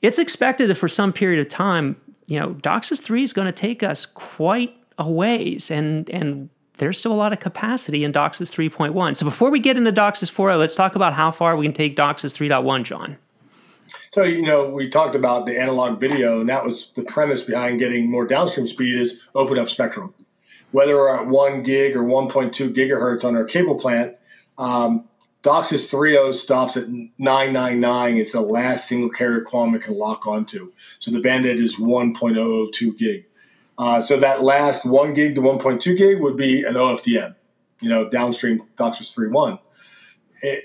it's expected that for some period of time, you know, DOCSIS 3 is going to take us quite a ways, and and there's still a lot of capacity in DOCSIS 3.1. So before we get into DOCSIS 4.0, let's talk about how far we can take DOCSIS 3.1, John. So, you know, we talked about the analog video, and that was the premise behind getting more downstream speed is open up spectrum. Whether we're at one gig or 1.2 gigahertz on our cable plant, um, DOCSIS 3.0 stops at 999. It's the last single carrier QAM it can lock onto. So the band edge is 1.002 gig. Uh, so that last one gig to 1.2 gig would be an OFDM, you know, downstream DOCSIS 3.1.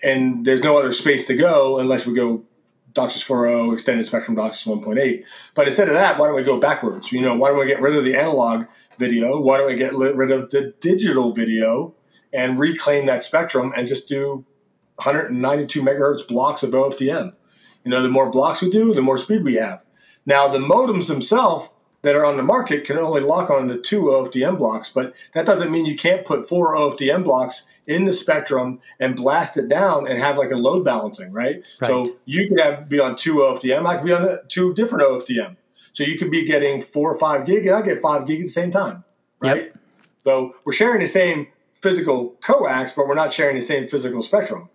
And there's no other space to go unless we go DOCSIS 4.0, extended spectrum DOCSIS 1.8. But instead of that, why don't we go backwards? You know, why don't we get rid of the analog video? Why don't we get rid of the digital video and reclaim that spectrum and just do 192 megahertz blocks of OFDM? You know, the more blocks we do, the more speed we have. Now, the modems themselves that are on the market can only lock on the two OFDM blocks, but that doesn't mean you can't put four OFDM blocks in the spectrum and blast it down and have like a load balancing, right? right. So you could have be on two OFDM, I could be on two different OFDM. So you could be getting four or five gig, and I get five gig at the same time, right? Yep. So we're sharing the same physical coax, but we're not sharing the same physical spectrum.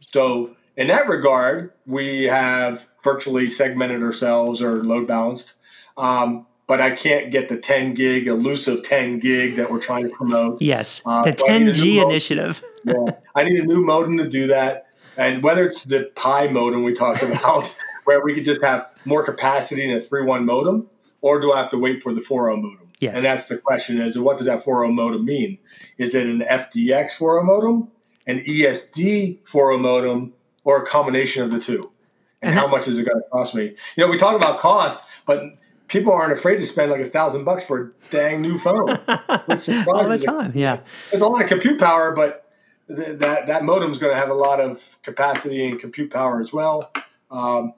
So in that regard, we have virtually segmented ourselves or load balanced. Um, but I can't get the 10 gig, elusive 10 gig that we're trying to promote. Yes, uh, the 10G initiative. yeah, I need a new modem to do that. And whether it's the Pi modem we talked about, where we could just have more capacity in a 3.1 modem, or do I have to wait for the 4.0 modem? Yes. And that's the question is what does that 4.0 modem mean? Is it an FDX 4.0 modem, an ESD 4.0 modem, or a combination of the two? And how much is it going to cost me? You know, we talk about cost, but people aren't afraid to spend like a thousand bucks for a dang new phone. All the time, yeah. There's a lot of compute power, but th- that that modem's going to have a lot of capacity and compute power as well. Um,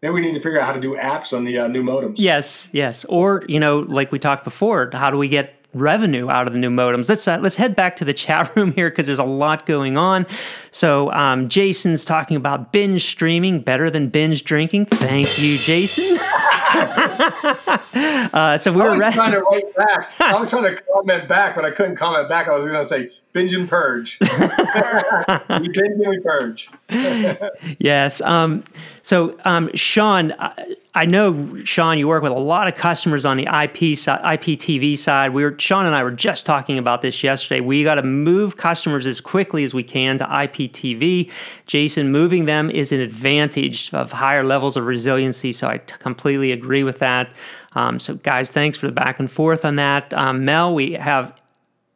maybe we need to figure out how to do apps on the uh, new modems. Yes, yes. Or you know, like we talked before, how do we get revenue out of the new modems. Let's uh, let's head back to the chat room here because there's a lot going on. So um, Jason's talking about binge streaming better than binge drinking. Thank you, Jason. uh, so we I were was trying to write back. I was trying to comment back, but I couldn't comment back. I was going to say binge and purge. we binge and we purge. yes. Um, so, um, Sean, I, I, know Sean, you work with a lot of customers on the IP side, IPTV side. We were Sean and I were just talking about this yesterday. We got to move customers as quickly as we can to IPTV. Jason, moving them is an advantage of higher levels of resiliency. So, I t- completely agree with that. Um, so, guys, thanks for the back and forth on that. Um, Mel, we have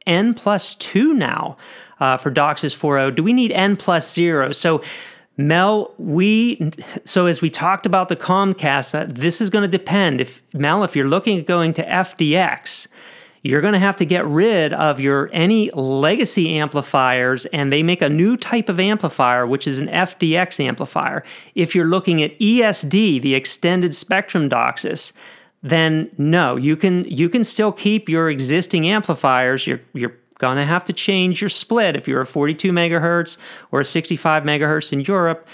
N plus two now uh, for DOCSIS 4.0. Do we need N plus zero? So Mel, we so as we talked about the Comcast, uh, this is going to depend. If Mel, if you're looking at going to FDX, you're going to have to get rid of your any legacy amplifiers and they make a new type of amplifier which is an FDX amplifier. If you're looking at ESD, the extended spectrum DOCSIS, then no, you can you can still keep your existing amplifiers, You're you're going to have to change your split if you're a 42 megahertz or a 65 megahertz in Europe.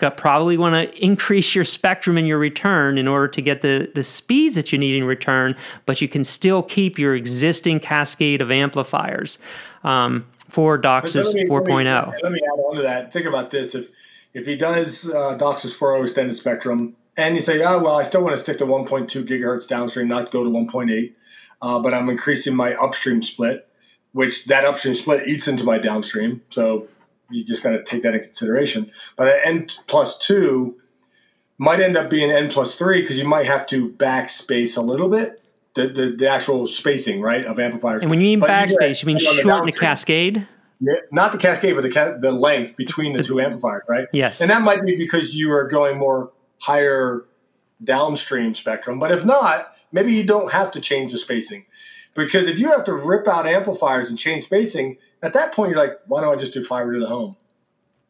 You probably want to increase your spectrum in your return in order to get the, the speeds that you need in return, but you can still keep your existing cascade of amplifiers um, for DOCSIS 4.0. Let me, let me add on to that. Think about this: if if he does uh, DOCSIS 4.0 extended spectrum, and you say, "Oh well, I still want to stick to 1.2 gigahertz downstream, not go to 1.8," uh, but I'm increasing my upstream split which that upstream split eats into my downstream. So you just got to take that in consideration. But an N plus two might end up being N plus three because you might have to backspace a little bit. The, the, the actual spacing, right, of amplifiers. And when you mean but backspace, you mean shorten the, the cascade? Not the cascade, but the ca- the length between the two amplifiers, right? Yes. And that might be because you are going more higher downstream spectrum. But if not, maybe you don't have to change the spacing. Because if you have to rip out amplifiers and change spacing, at that point you're like, why don't I just do fiber to the home?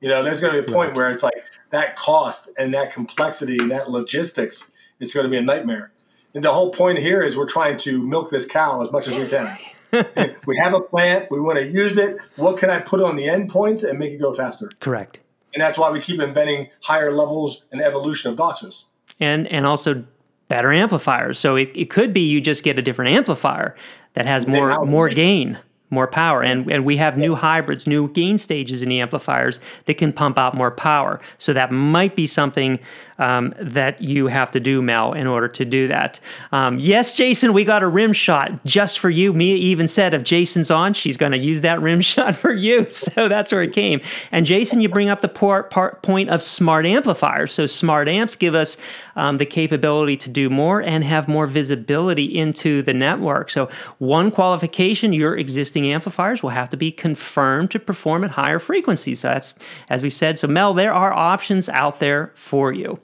You know, there's going to be a point right. where it's like that cost and that complexity and that logistics, it's going to be a nightmare. And the whole point here is we're trying to milk this cow as much as we can. we have a plant, we want to use it. What can I put on the endpoints and make it go faster? Correct. And that's why we keep inventing higher levels and evolution of DOCSIS. And and also better amplifiers. So it, it could be you just get a different amplifier that has more more gain more power. And, and we have new hybrids, new gain stages in the amplifiers that can pump out more power. So that might be something um, that you have to do, Mel, in order to do that. Um, yes, Jason, we got a rim shot just for you. Mia even said if Jason's on, she's going to use that rim shot for you. So that's where it came. And Jason, you bring up the part, part point of smart amplifiers. So smart amps give us um, the capability to do more and have more visibility into the network. So one qualification, your existing amplifiers will have to be confirmed to perform at higher frequencies. So that's, as we said, so Mel, there are options out there for you.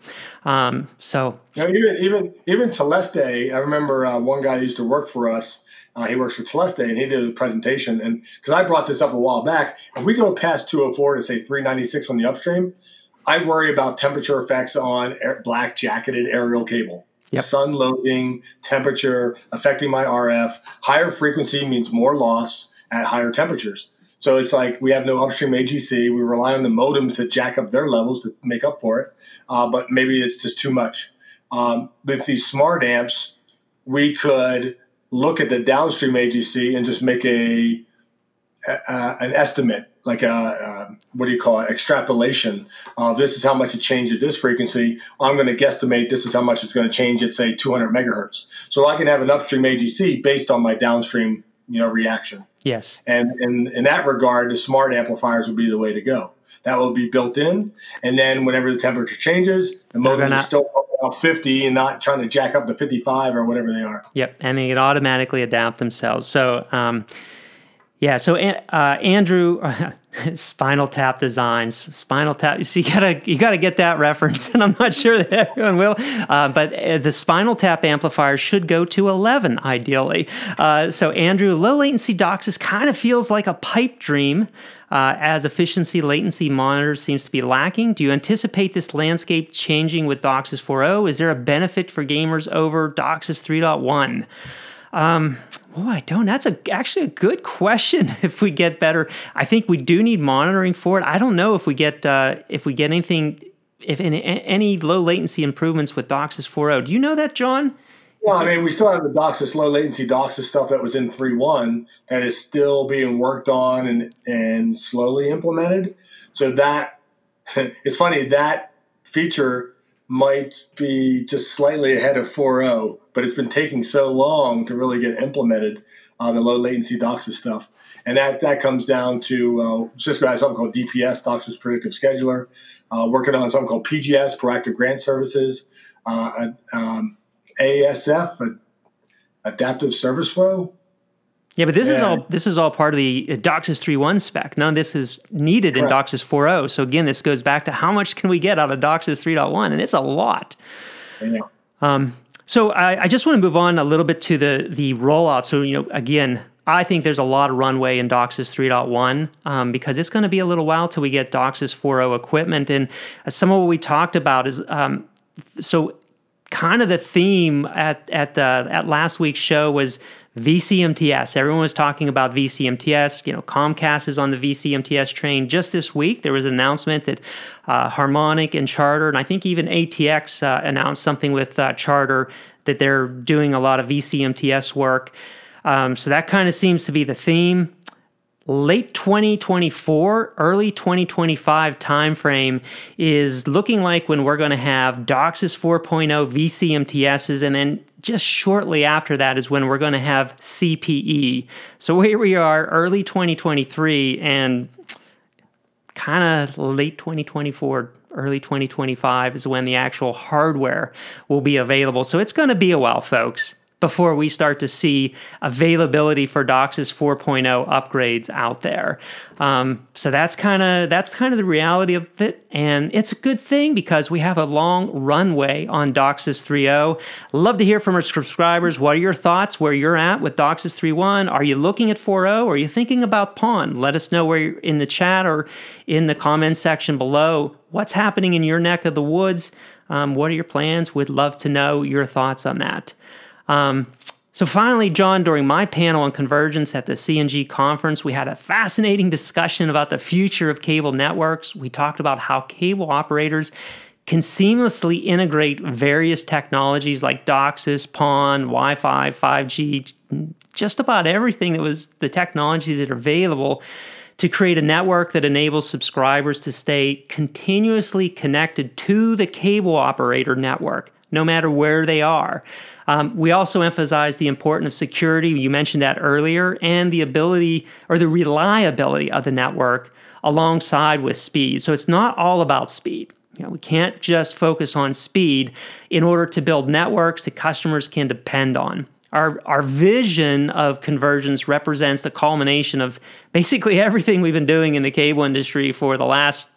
Um, so you know, even even even Teleste, I remember uh, one guy used to work for us. Uh, he works for Teleste, and he did a presentation. And because I brought this up a while back, if we go past 204 to say 396 on the upstream, I worry about temperature effects on air, black jacketed aerial cable. Yep. Sun loading, temperature affecting my RF. Higher frequency means more loss at higher temperatures. So it's like we have no upstream AGC. We rely on the modems to jack up their levels to make up for it. Uh, but maybe it's just too much. Um, with these smart amps, we could look at the downstream AGC and just make a uh, an estimate, like a uh, what do you call it, extrapolation of this is how much it changed at this frequency. I'm going to guesstimate this is how much it's going to change at say 200 megahertz. So I can have an upstream AGC based on my downstream, you know, reaction. Yes. And in, in that regard, the smart amplifiers would be the way to go. That will be built in, and then whenever the temperature changes, the motors are still out 50 and not trying to jack up to 55 or whatever they are. Yep, and they can automatically adapt themselves. So. Um, yeah, so uh, Andrew, Spinal Tap Designs, Spinal Tap. So you gotta you gotta get that reference, and I'm not sure that everyone will. Uh, but uh, the Spinal Tap amplifier should go to 11 ideally. Uh, so Andrew, low latency DOCSIS kind of feels like a pipe dream. Uh, as efficiency latency monitors seems to be lacking. Do you anticipate this landscape changing with DOCSIS 4.0? Is there a benefit for gamers over DOCSIS 3.1? Um, oh, I don't. That's a actually a good question. If we get better, I think we do need monitoring for it. I don't know if we get uh, if we get anything, if any, any low latency improvements with DOCSIS 4.0. Do you know that, John? Well, I mean, we still have the DOCSIS low latency DOCSIS stuff that was in 3.1 that is still being worked on and and slowly implemented. So that it's funny that feature might be just slightly ahead of 4.0, but it's been taking so long to really get implemented uh, the low latency DOCSIS stuff. And that, that comes down to uh, Cisco has something called DPS, DOCSIS Predictive Scheduler, uh, working on something called PGS, Proactive Grant Services, uh, um, ASF, Adaptive Service Flow, yeah, but this yeah. is all this is all part of the uh, DOCSIS 3.1 spec. None of this is needed Correct. in DOCSIS 4.0. So again, this goes back to how much can we get out of DOCSIS 3.1, and it's a lot. Um, so I, I just want to move on a little bit to the the rollout. So you know, again, I think there's a lot of runway in DOCSIS 3.1 um, because it's going to be a little while till we get DOCSIS 4.0 equipment. And some of what we talked about is um, so kind of the theme at at the at last week's show was VCMTS. Everyone was talking about VCMTS. You know, Comcast is on the VCMTS train. Just this week, there was an announcement that uh, Harmonic and Charter, and I think even ATX uh, announced something with uh, Charter that they're doing a lot of VCMTS work. Um, so that kind of seems to be the theme late 2024 early 2025 timeframe is looking like when we're going to have DOCSIS 4.0 vcmts's and then just shortly after that is when we're going to have cpe so here we are early 2023 and kind of late 2024 early 2025 is when the actual hardware will be available. So it's going to be a while folks before we start to see availability for DOCSIS 4.0 upgrades out there. Um, so that's kind of that's kind of the reality of it, and it's a good thing because we have a long runway on DOCSIS 3.0. Love to hear from our subscribers. What are your thoughts? Where you're at with DOCSIS 3.1? Are you looking at 4.0? Are you thinking about PON? Let us know where you're in the chat or in the comments section below. What's happening in your neck of the woods? Um, what are your plans? We'd love to know your thoughts on that. Um, so finally, John, during my panel on convergence at the C&G conference, we had a fascinating discussion about the future of cable networks. We talked about how cable operators can seamlessly integrate various technologies like DOCSIS, PON, Wi-Fi, 5G, just about everything that was the technologies that are available to create a network that enables subscribers to stay continuously connected to the cable operator network, no matter where they are. Um, we also emphasize the importance of security. You mentioned that earlier, and the ability or the reliability of the network alongside with speed. So it's not all about speed. You know, we can't just focus on speed in order to build networks that customers can depend on. Our, our vision of convergence represents the culmination of basically everything we've been doing in the cable industry for the last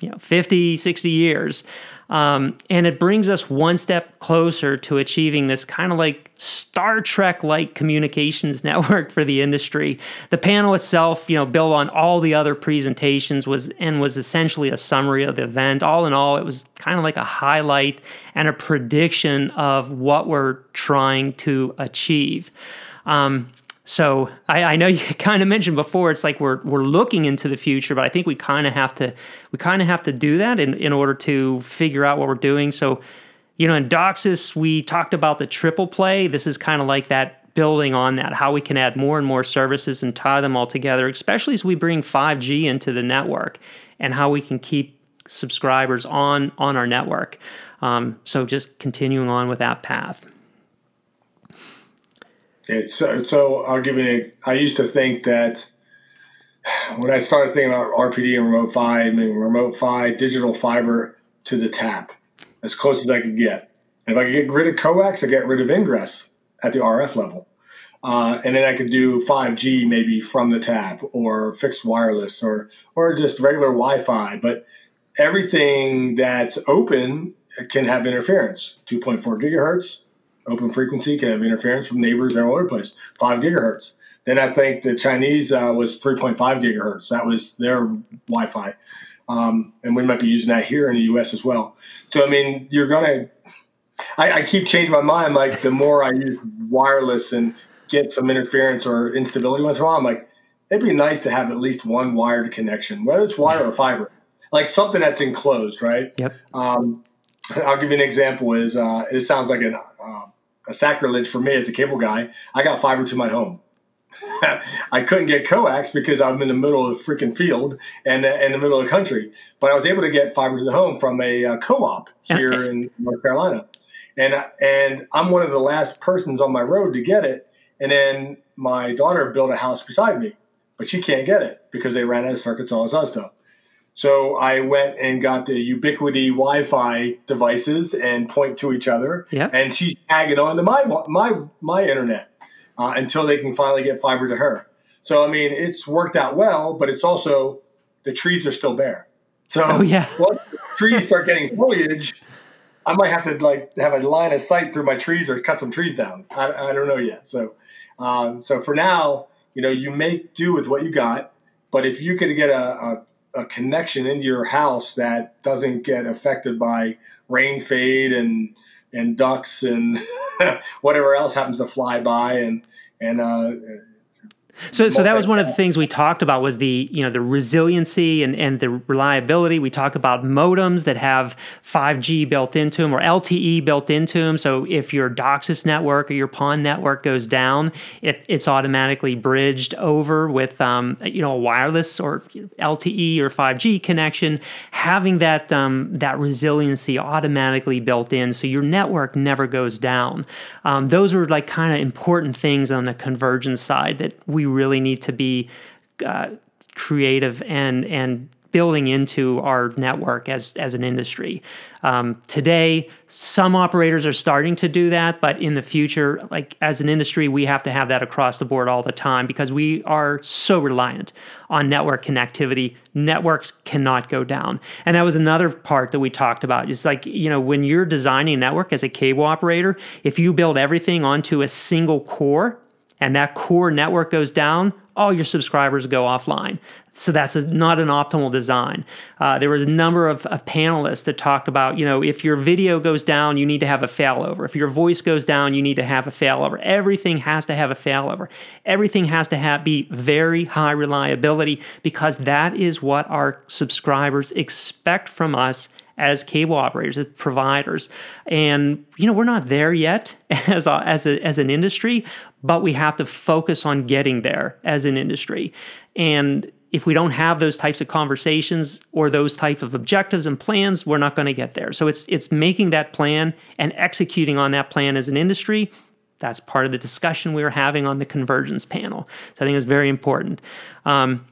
you know 50 60 years um, and it brings us one step closer to achieving this kind of like Star Trek like communications network for the industry. The panel itself, you know, built on all the other presentations was and was essentially a summary of the event. All in all, it was kind of like a highlight and a prediction of what we're trying to achieve. Um, so I, I, know you kind of mentioned before it's like we're we're looking into the future, but I think we kind of have to we kind of have to do that in, in order to figure out what we're doing. So, you know, in DOCSIS we talked about the triple play. This is kind of like that building on that, how we can add more and more services and tie them all together, especially as we bring 5G into the network and how we can keep subscribers on on our network. Um, so just continuing on with that path. Okay, so so I'll give you. I used to think that when I started thinking about RPD and remote PHY, I mean remote PHY, digital fiber to the tap, as close as I could get. And if I could get rid of coax, I get rid of ingress at the RF level. Uh, and then I could do 5G maybe from the tap or fixed wireless or or just regular Wi-Fi. But everything that's open can have interference. 2.4 gigahertz, open frequency can have interference from neighbors all over the place. Five gigahertz. Then I think the Chinese uh, was 3.5 gigahertz. That was their Wi-Fi, um, and we might be using that here in the U.S. as well. So I mean, you're gonna. I, I keep changing my mind. Like the more I use wireless and get some interference or instability once in a while, I'm like, it'd be nice to have at least one wired connection, whether it's wire or fiber, like something that's enclosed, right? Yep. Um, I'll give you an example. Is uh, it sounds like an, uh, a sacrilege for me as a cable guy. I got fiber to my home. I couldn't get coax because I'm in the middle of the freaking field and in the middle of the country. But I was able to get fiber to the home from a uh, co-op here in North Carolina, and and I'm one of the last persons on my road to get it. And then my daughter built a house beside me, but she can't get it because they ran out of circuits, and all this other stuff. So I went and got the Ubiquiti Wi-Fi devices and point to each other. Yeah. And she's tagging on to my my my internet uh, until they can finally get fiber to her. So I mean, it's worked out well, but it's also the trees are still bare. So oh, yeah. once the trees start getting foliage, I might have to like have a line of sight through my trees or cut some trees down. I, I don't know yet. So um, so for now, you know, you make do with what you got. But if you could get a, a a connection into your house that doesn't get affected by rain fade and and ducks and whatever else happens to fly by and and uh, so, so that was one of the things we talked about was the you know the resiliency and, and the reliability. We talk about modems that have 5G built into them or LTE built into them. So if your DOCSIS network or your PON network goes down, it, it's automatically bridged over with um, you know a wireless or LTE or 5G connection, having that um, that resiliency automatically built in, so your network never goes down. Um, those are like kind of important things on the convergence side that we really need to be uh, creative and and building into our network as as an industry. Um, today, some operators are starting to do that, but in the future, like as an industry, we have to have that across the board all the time because we are so reliant on network connectivity. Networks cannot go down, and that was another part that we talked about. It's like you know when you're designing a network as a cable operator, if you build everything onto a single core and that core network goes down, all your subscribers go offline. So that's a, not an optimal design. Uh, there was a number of, of, panelists that talked about, you know, if your video goes down, you need to have a failover. If your voice goes down, you need to have a failover. Everything has to have a failover. Everything has to have, be very high reliability because that is what our subscribers expect from us as cable operators, as providers. And you know, we're not there yet as a, as a, as an industry, but we have to focus on getting there as an industry. And if we don't have those types of conversations or those type of objectives and plans, we're not going to get there. So it's it's making that plan and executing on that plan as an industry. That's part of the discussion we were having on the convergence panel. So I think it's very important. Um,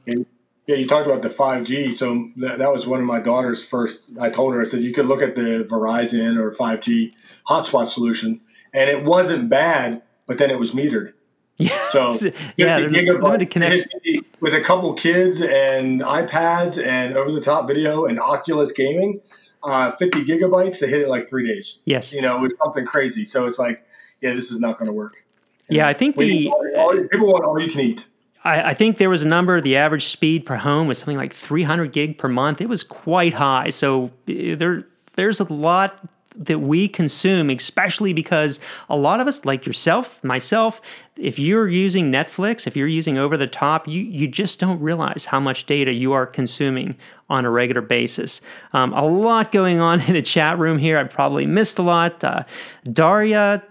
yeah, you talked about the 5G. So that, that was one of my daughter's first. I told her, I said, you could look at the Verizon or 5G hotspot solution, and it wasn't bad, but then it was metered. Yeah. So yeah, limited connection with a couple kids and iPads and over the top video and Oculus gaming, uh, 50 gigabytes. They hit it like three days. Yes. You know, it was something crazy. So it's like, yeah, this is not going to work. And yeah, I think the all, all, people want all you can eat. I, I, think there was a number. The average speed per home was something like 300 gig per month. It was quite high. So eh, there, there's a lot that we consume, especially because a lot of us, like yourself, myself, if you're using Netflix, if you're using over the top, you, you just don't realize how much data you are consuming on a regular basis. Um, a lot going on in the chat room here. I probably missed a lot. Uh, Daria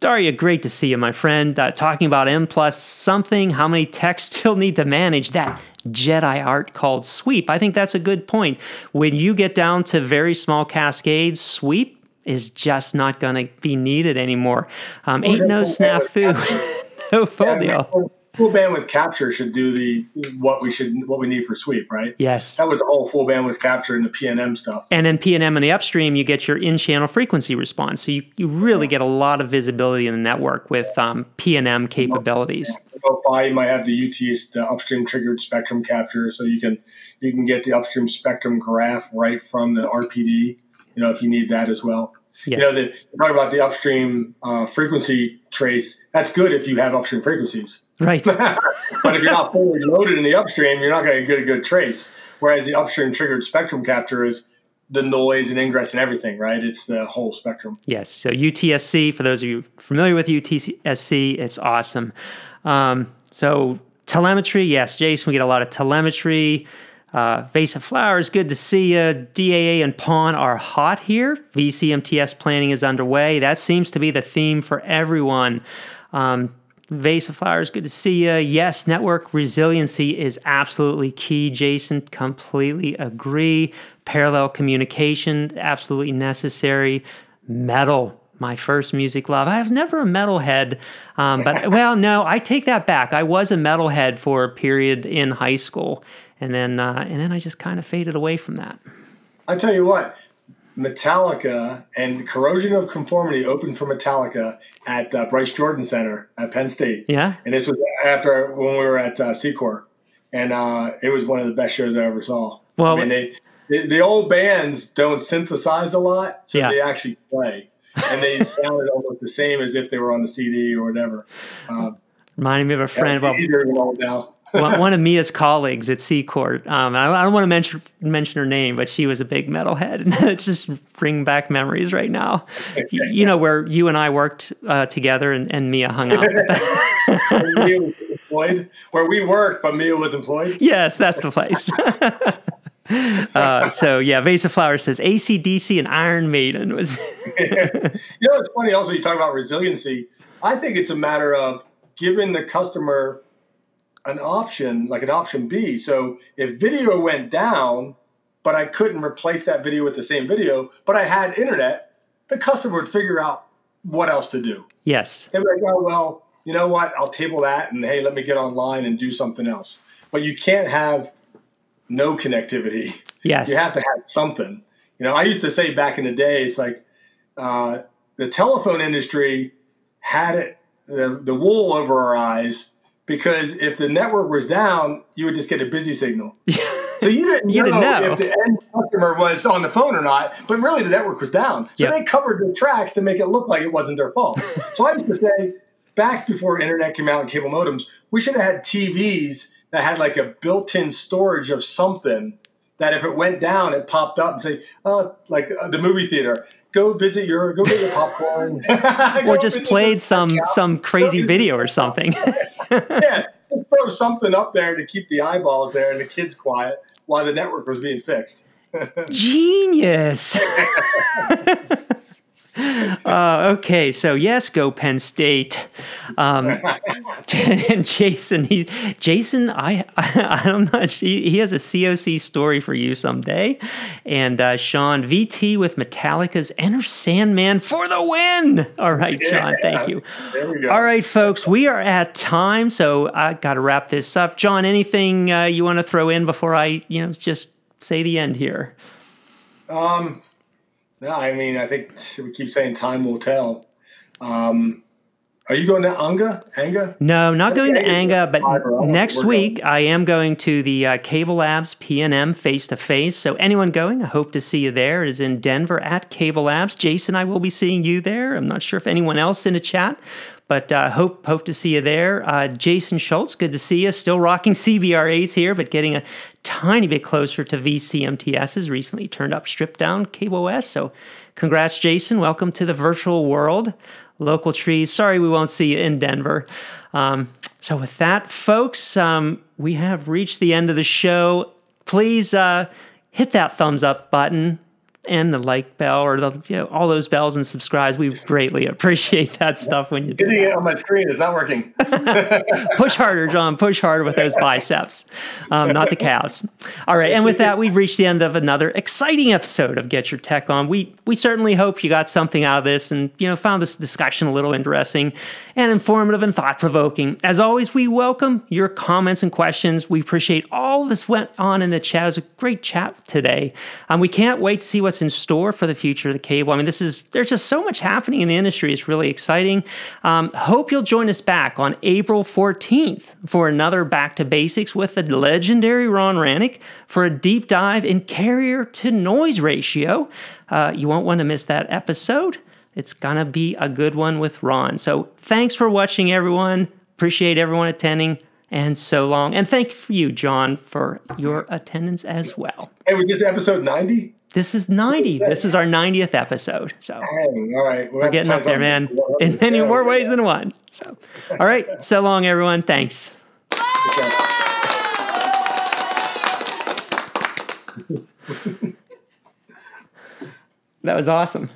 Daria, great to see you, my friend. Uh, talking about M plus something, how many techs still need to manage that Jedi art called sweep. I think that's a good point. When you get down to very small cascades, sweep is just not going to be needed anymore. Um, ain't no snafu, no deal full bandwidth capture should do the what we should what we need for sweep, right? Yes. That was all full bandwidth capture and the PNM stuff. And then PNM in the upstream, you get your in-channel frequency response. So you, you really get a lot of visibility in the network with um, PNM capabilities. Yeah. you might have the UTS, the upstream triggered spectrum capture, so you can you can get the upstream spectrum graph right from the RPD. You know, if you need that as well. Yes. You know, the, talk about the upstream uh, frequency trace. That's good if you have upstream frequencies. Right. but if you're not fully loaded in the upstream, you're not going to get a good trace. Whereas the upstream triggered spectrum capture is the noise and ingress and everything, right? It's the whole spectrum. Yes. So UTSC, for those of you familiar with UTSC, it's awesome. Um, so telemetry, yes, Jason, we get a lot of telemetry. Uh, Vase of Flowers, good to see you. DAA and PON are hot here. VCMTS planning is underway. That seems to be the theme for everyone. Um, Vase of Flowers, good to see you. Yes, network resiliency is absolutely key. Jason, completely agree. Parallel communication, absolutely necessary. Metal, my first music love. I was never a metalhead, um, but well, no, I take that back. I was a metalhead for a period in high school, and then uh, and then I just kind of faded away from that. I tell you what, Metallica and Corrosion of Conformity opened for Metallica at uh, Bryce Jordan Center at Penn State. Yeah. And this was after when we were at uh, C-COR. And uh, it was one of the best shows I ever saw. Well, I mean, they, they, the old bands don't synthesize a lot, so yeah. they actually play. And they sounded almost the same as if they were on the CD or whatever. Um, Reminding me of a friend. Well, now one, of Mia's colleagues at C-COR. Um, I, I, don't want to mention mention her name, but she was a big metalhead, and it's just bringing back memories right now. you, you, know where you and I worked uh, together, and, and, Mia hung out. Mia was employed where we worked, but Mia was employed. Yes, that's the place. uh, so yeah, Vase of Flowers says ACDC and Iron Maiden was. you know, it's funny. Also, you talk about resiliency. I think it's a matter of giving the customer an option like an option B. So if video went down, but I couldn't replace that video with the same video, but I had internet, the customer would figure out what else to do. Yes. They'd be like, oh, well, you know what? I'll table that and hey, let me get online and do something else. But you can't have no connectivity. Yes. You have to have something. You know, I used to say back in the day, it's like uh, the telephone industry had it, the, the wool over our eyes because if the network was down, you would just get a busy signal. so you didn't, you know, didn't know if the end customer was on the phone or not, but really the network was down. So yep. they covered the tracks to make it look like it wasn't their fault. so I used to say, back before internet came out and cable modems, we should have had TVs that had like a built-in storage of something that if it went down, it popped up and say, oh, like uh, the movie theater go visit your go get your popcorn or just played some some crazy video or something yeah just throw something up there to keep the eyeballs there and the kids quiet while the network was being fixed. Genius uh, okay, so yes, go Penn State. Um, and Jason, he, Jason, I, I, I'm not. He, he has a COC story for you someday. And uh, Sean, VT with Metallica's Enter Sandman for the win. All right, John, yeah, thank you. There we go. All right, folks, we are at time, so I got to wrap this up. John, anything uh, you want to throw in before I, you know, just say the end here? Um, no, I mean, I think we keep saying time will tell. Um, are you going to Anga? Anga? No, not going to Anga, but next week I am going to the uh, Cable Labs PNM face to face. So anyone going, I hope to see you there. It is in Denver at Cable Labs. Jason, I will be seeing you there. I'm not sure if anyone else in the chat but uh, hope hope to see you there. Uh, Jason Schultz, good to see you. Still rocking CBRAs here, but getting a tiny bit closer to VCMTSs. Recently turned up stripped down KBOS. So congrats, Jason. Welcome to the virtual world. Local trees. Sorry we won't see you in Denver. Um, so with that, folks, um, we have reached the end of the show. Please uh, hit that thumbs up button and the like bell or the you know all those bells and subscribes. We greatly appreciate that stuff when you do. Hitting it on my screen is not working. push harder, John. Push harder with those biceps, um, not the calves. All right, and with that, we've reached the end of another exciting episode of Get Your Tech On. We we certainly hope you got something out of this and you know found this discussion a little interesting and informative and thought provoking. As always, we welcome your comments and questions. We appreciate all this went on in the chat. It was a great chat today. Um, we can't wait to see what's in store for the future of the cable. I mean, this is there's just so much happening in the industry. It's really exciting. Um, hope you'll join us back on April 14th for another Back to Basics with the legendary Ron Hranac for a deep dive in carrier to noise ratio. Uh, you won't want to miss that episode. It's gonna be a good one with Ron. So thanks for watching, everyone. Appreciate everyone attending and so long. And thank you, John, for your attendance as well. Hey, was this episode 90? This is 90. This is our 90th episode. So Dang, all right. we're getting up there, man, in many more ways than one. So, all right. So long, everyone. Thanks. that was awesome.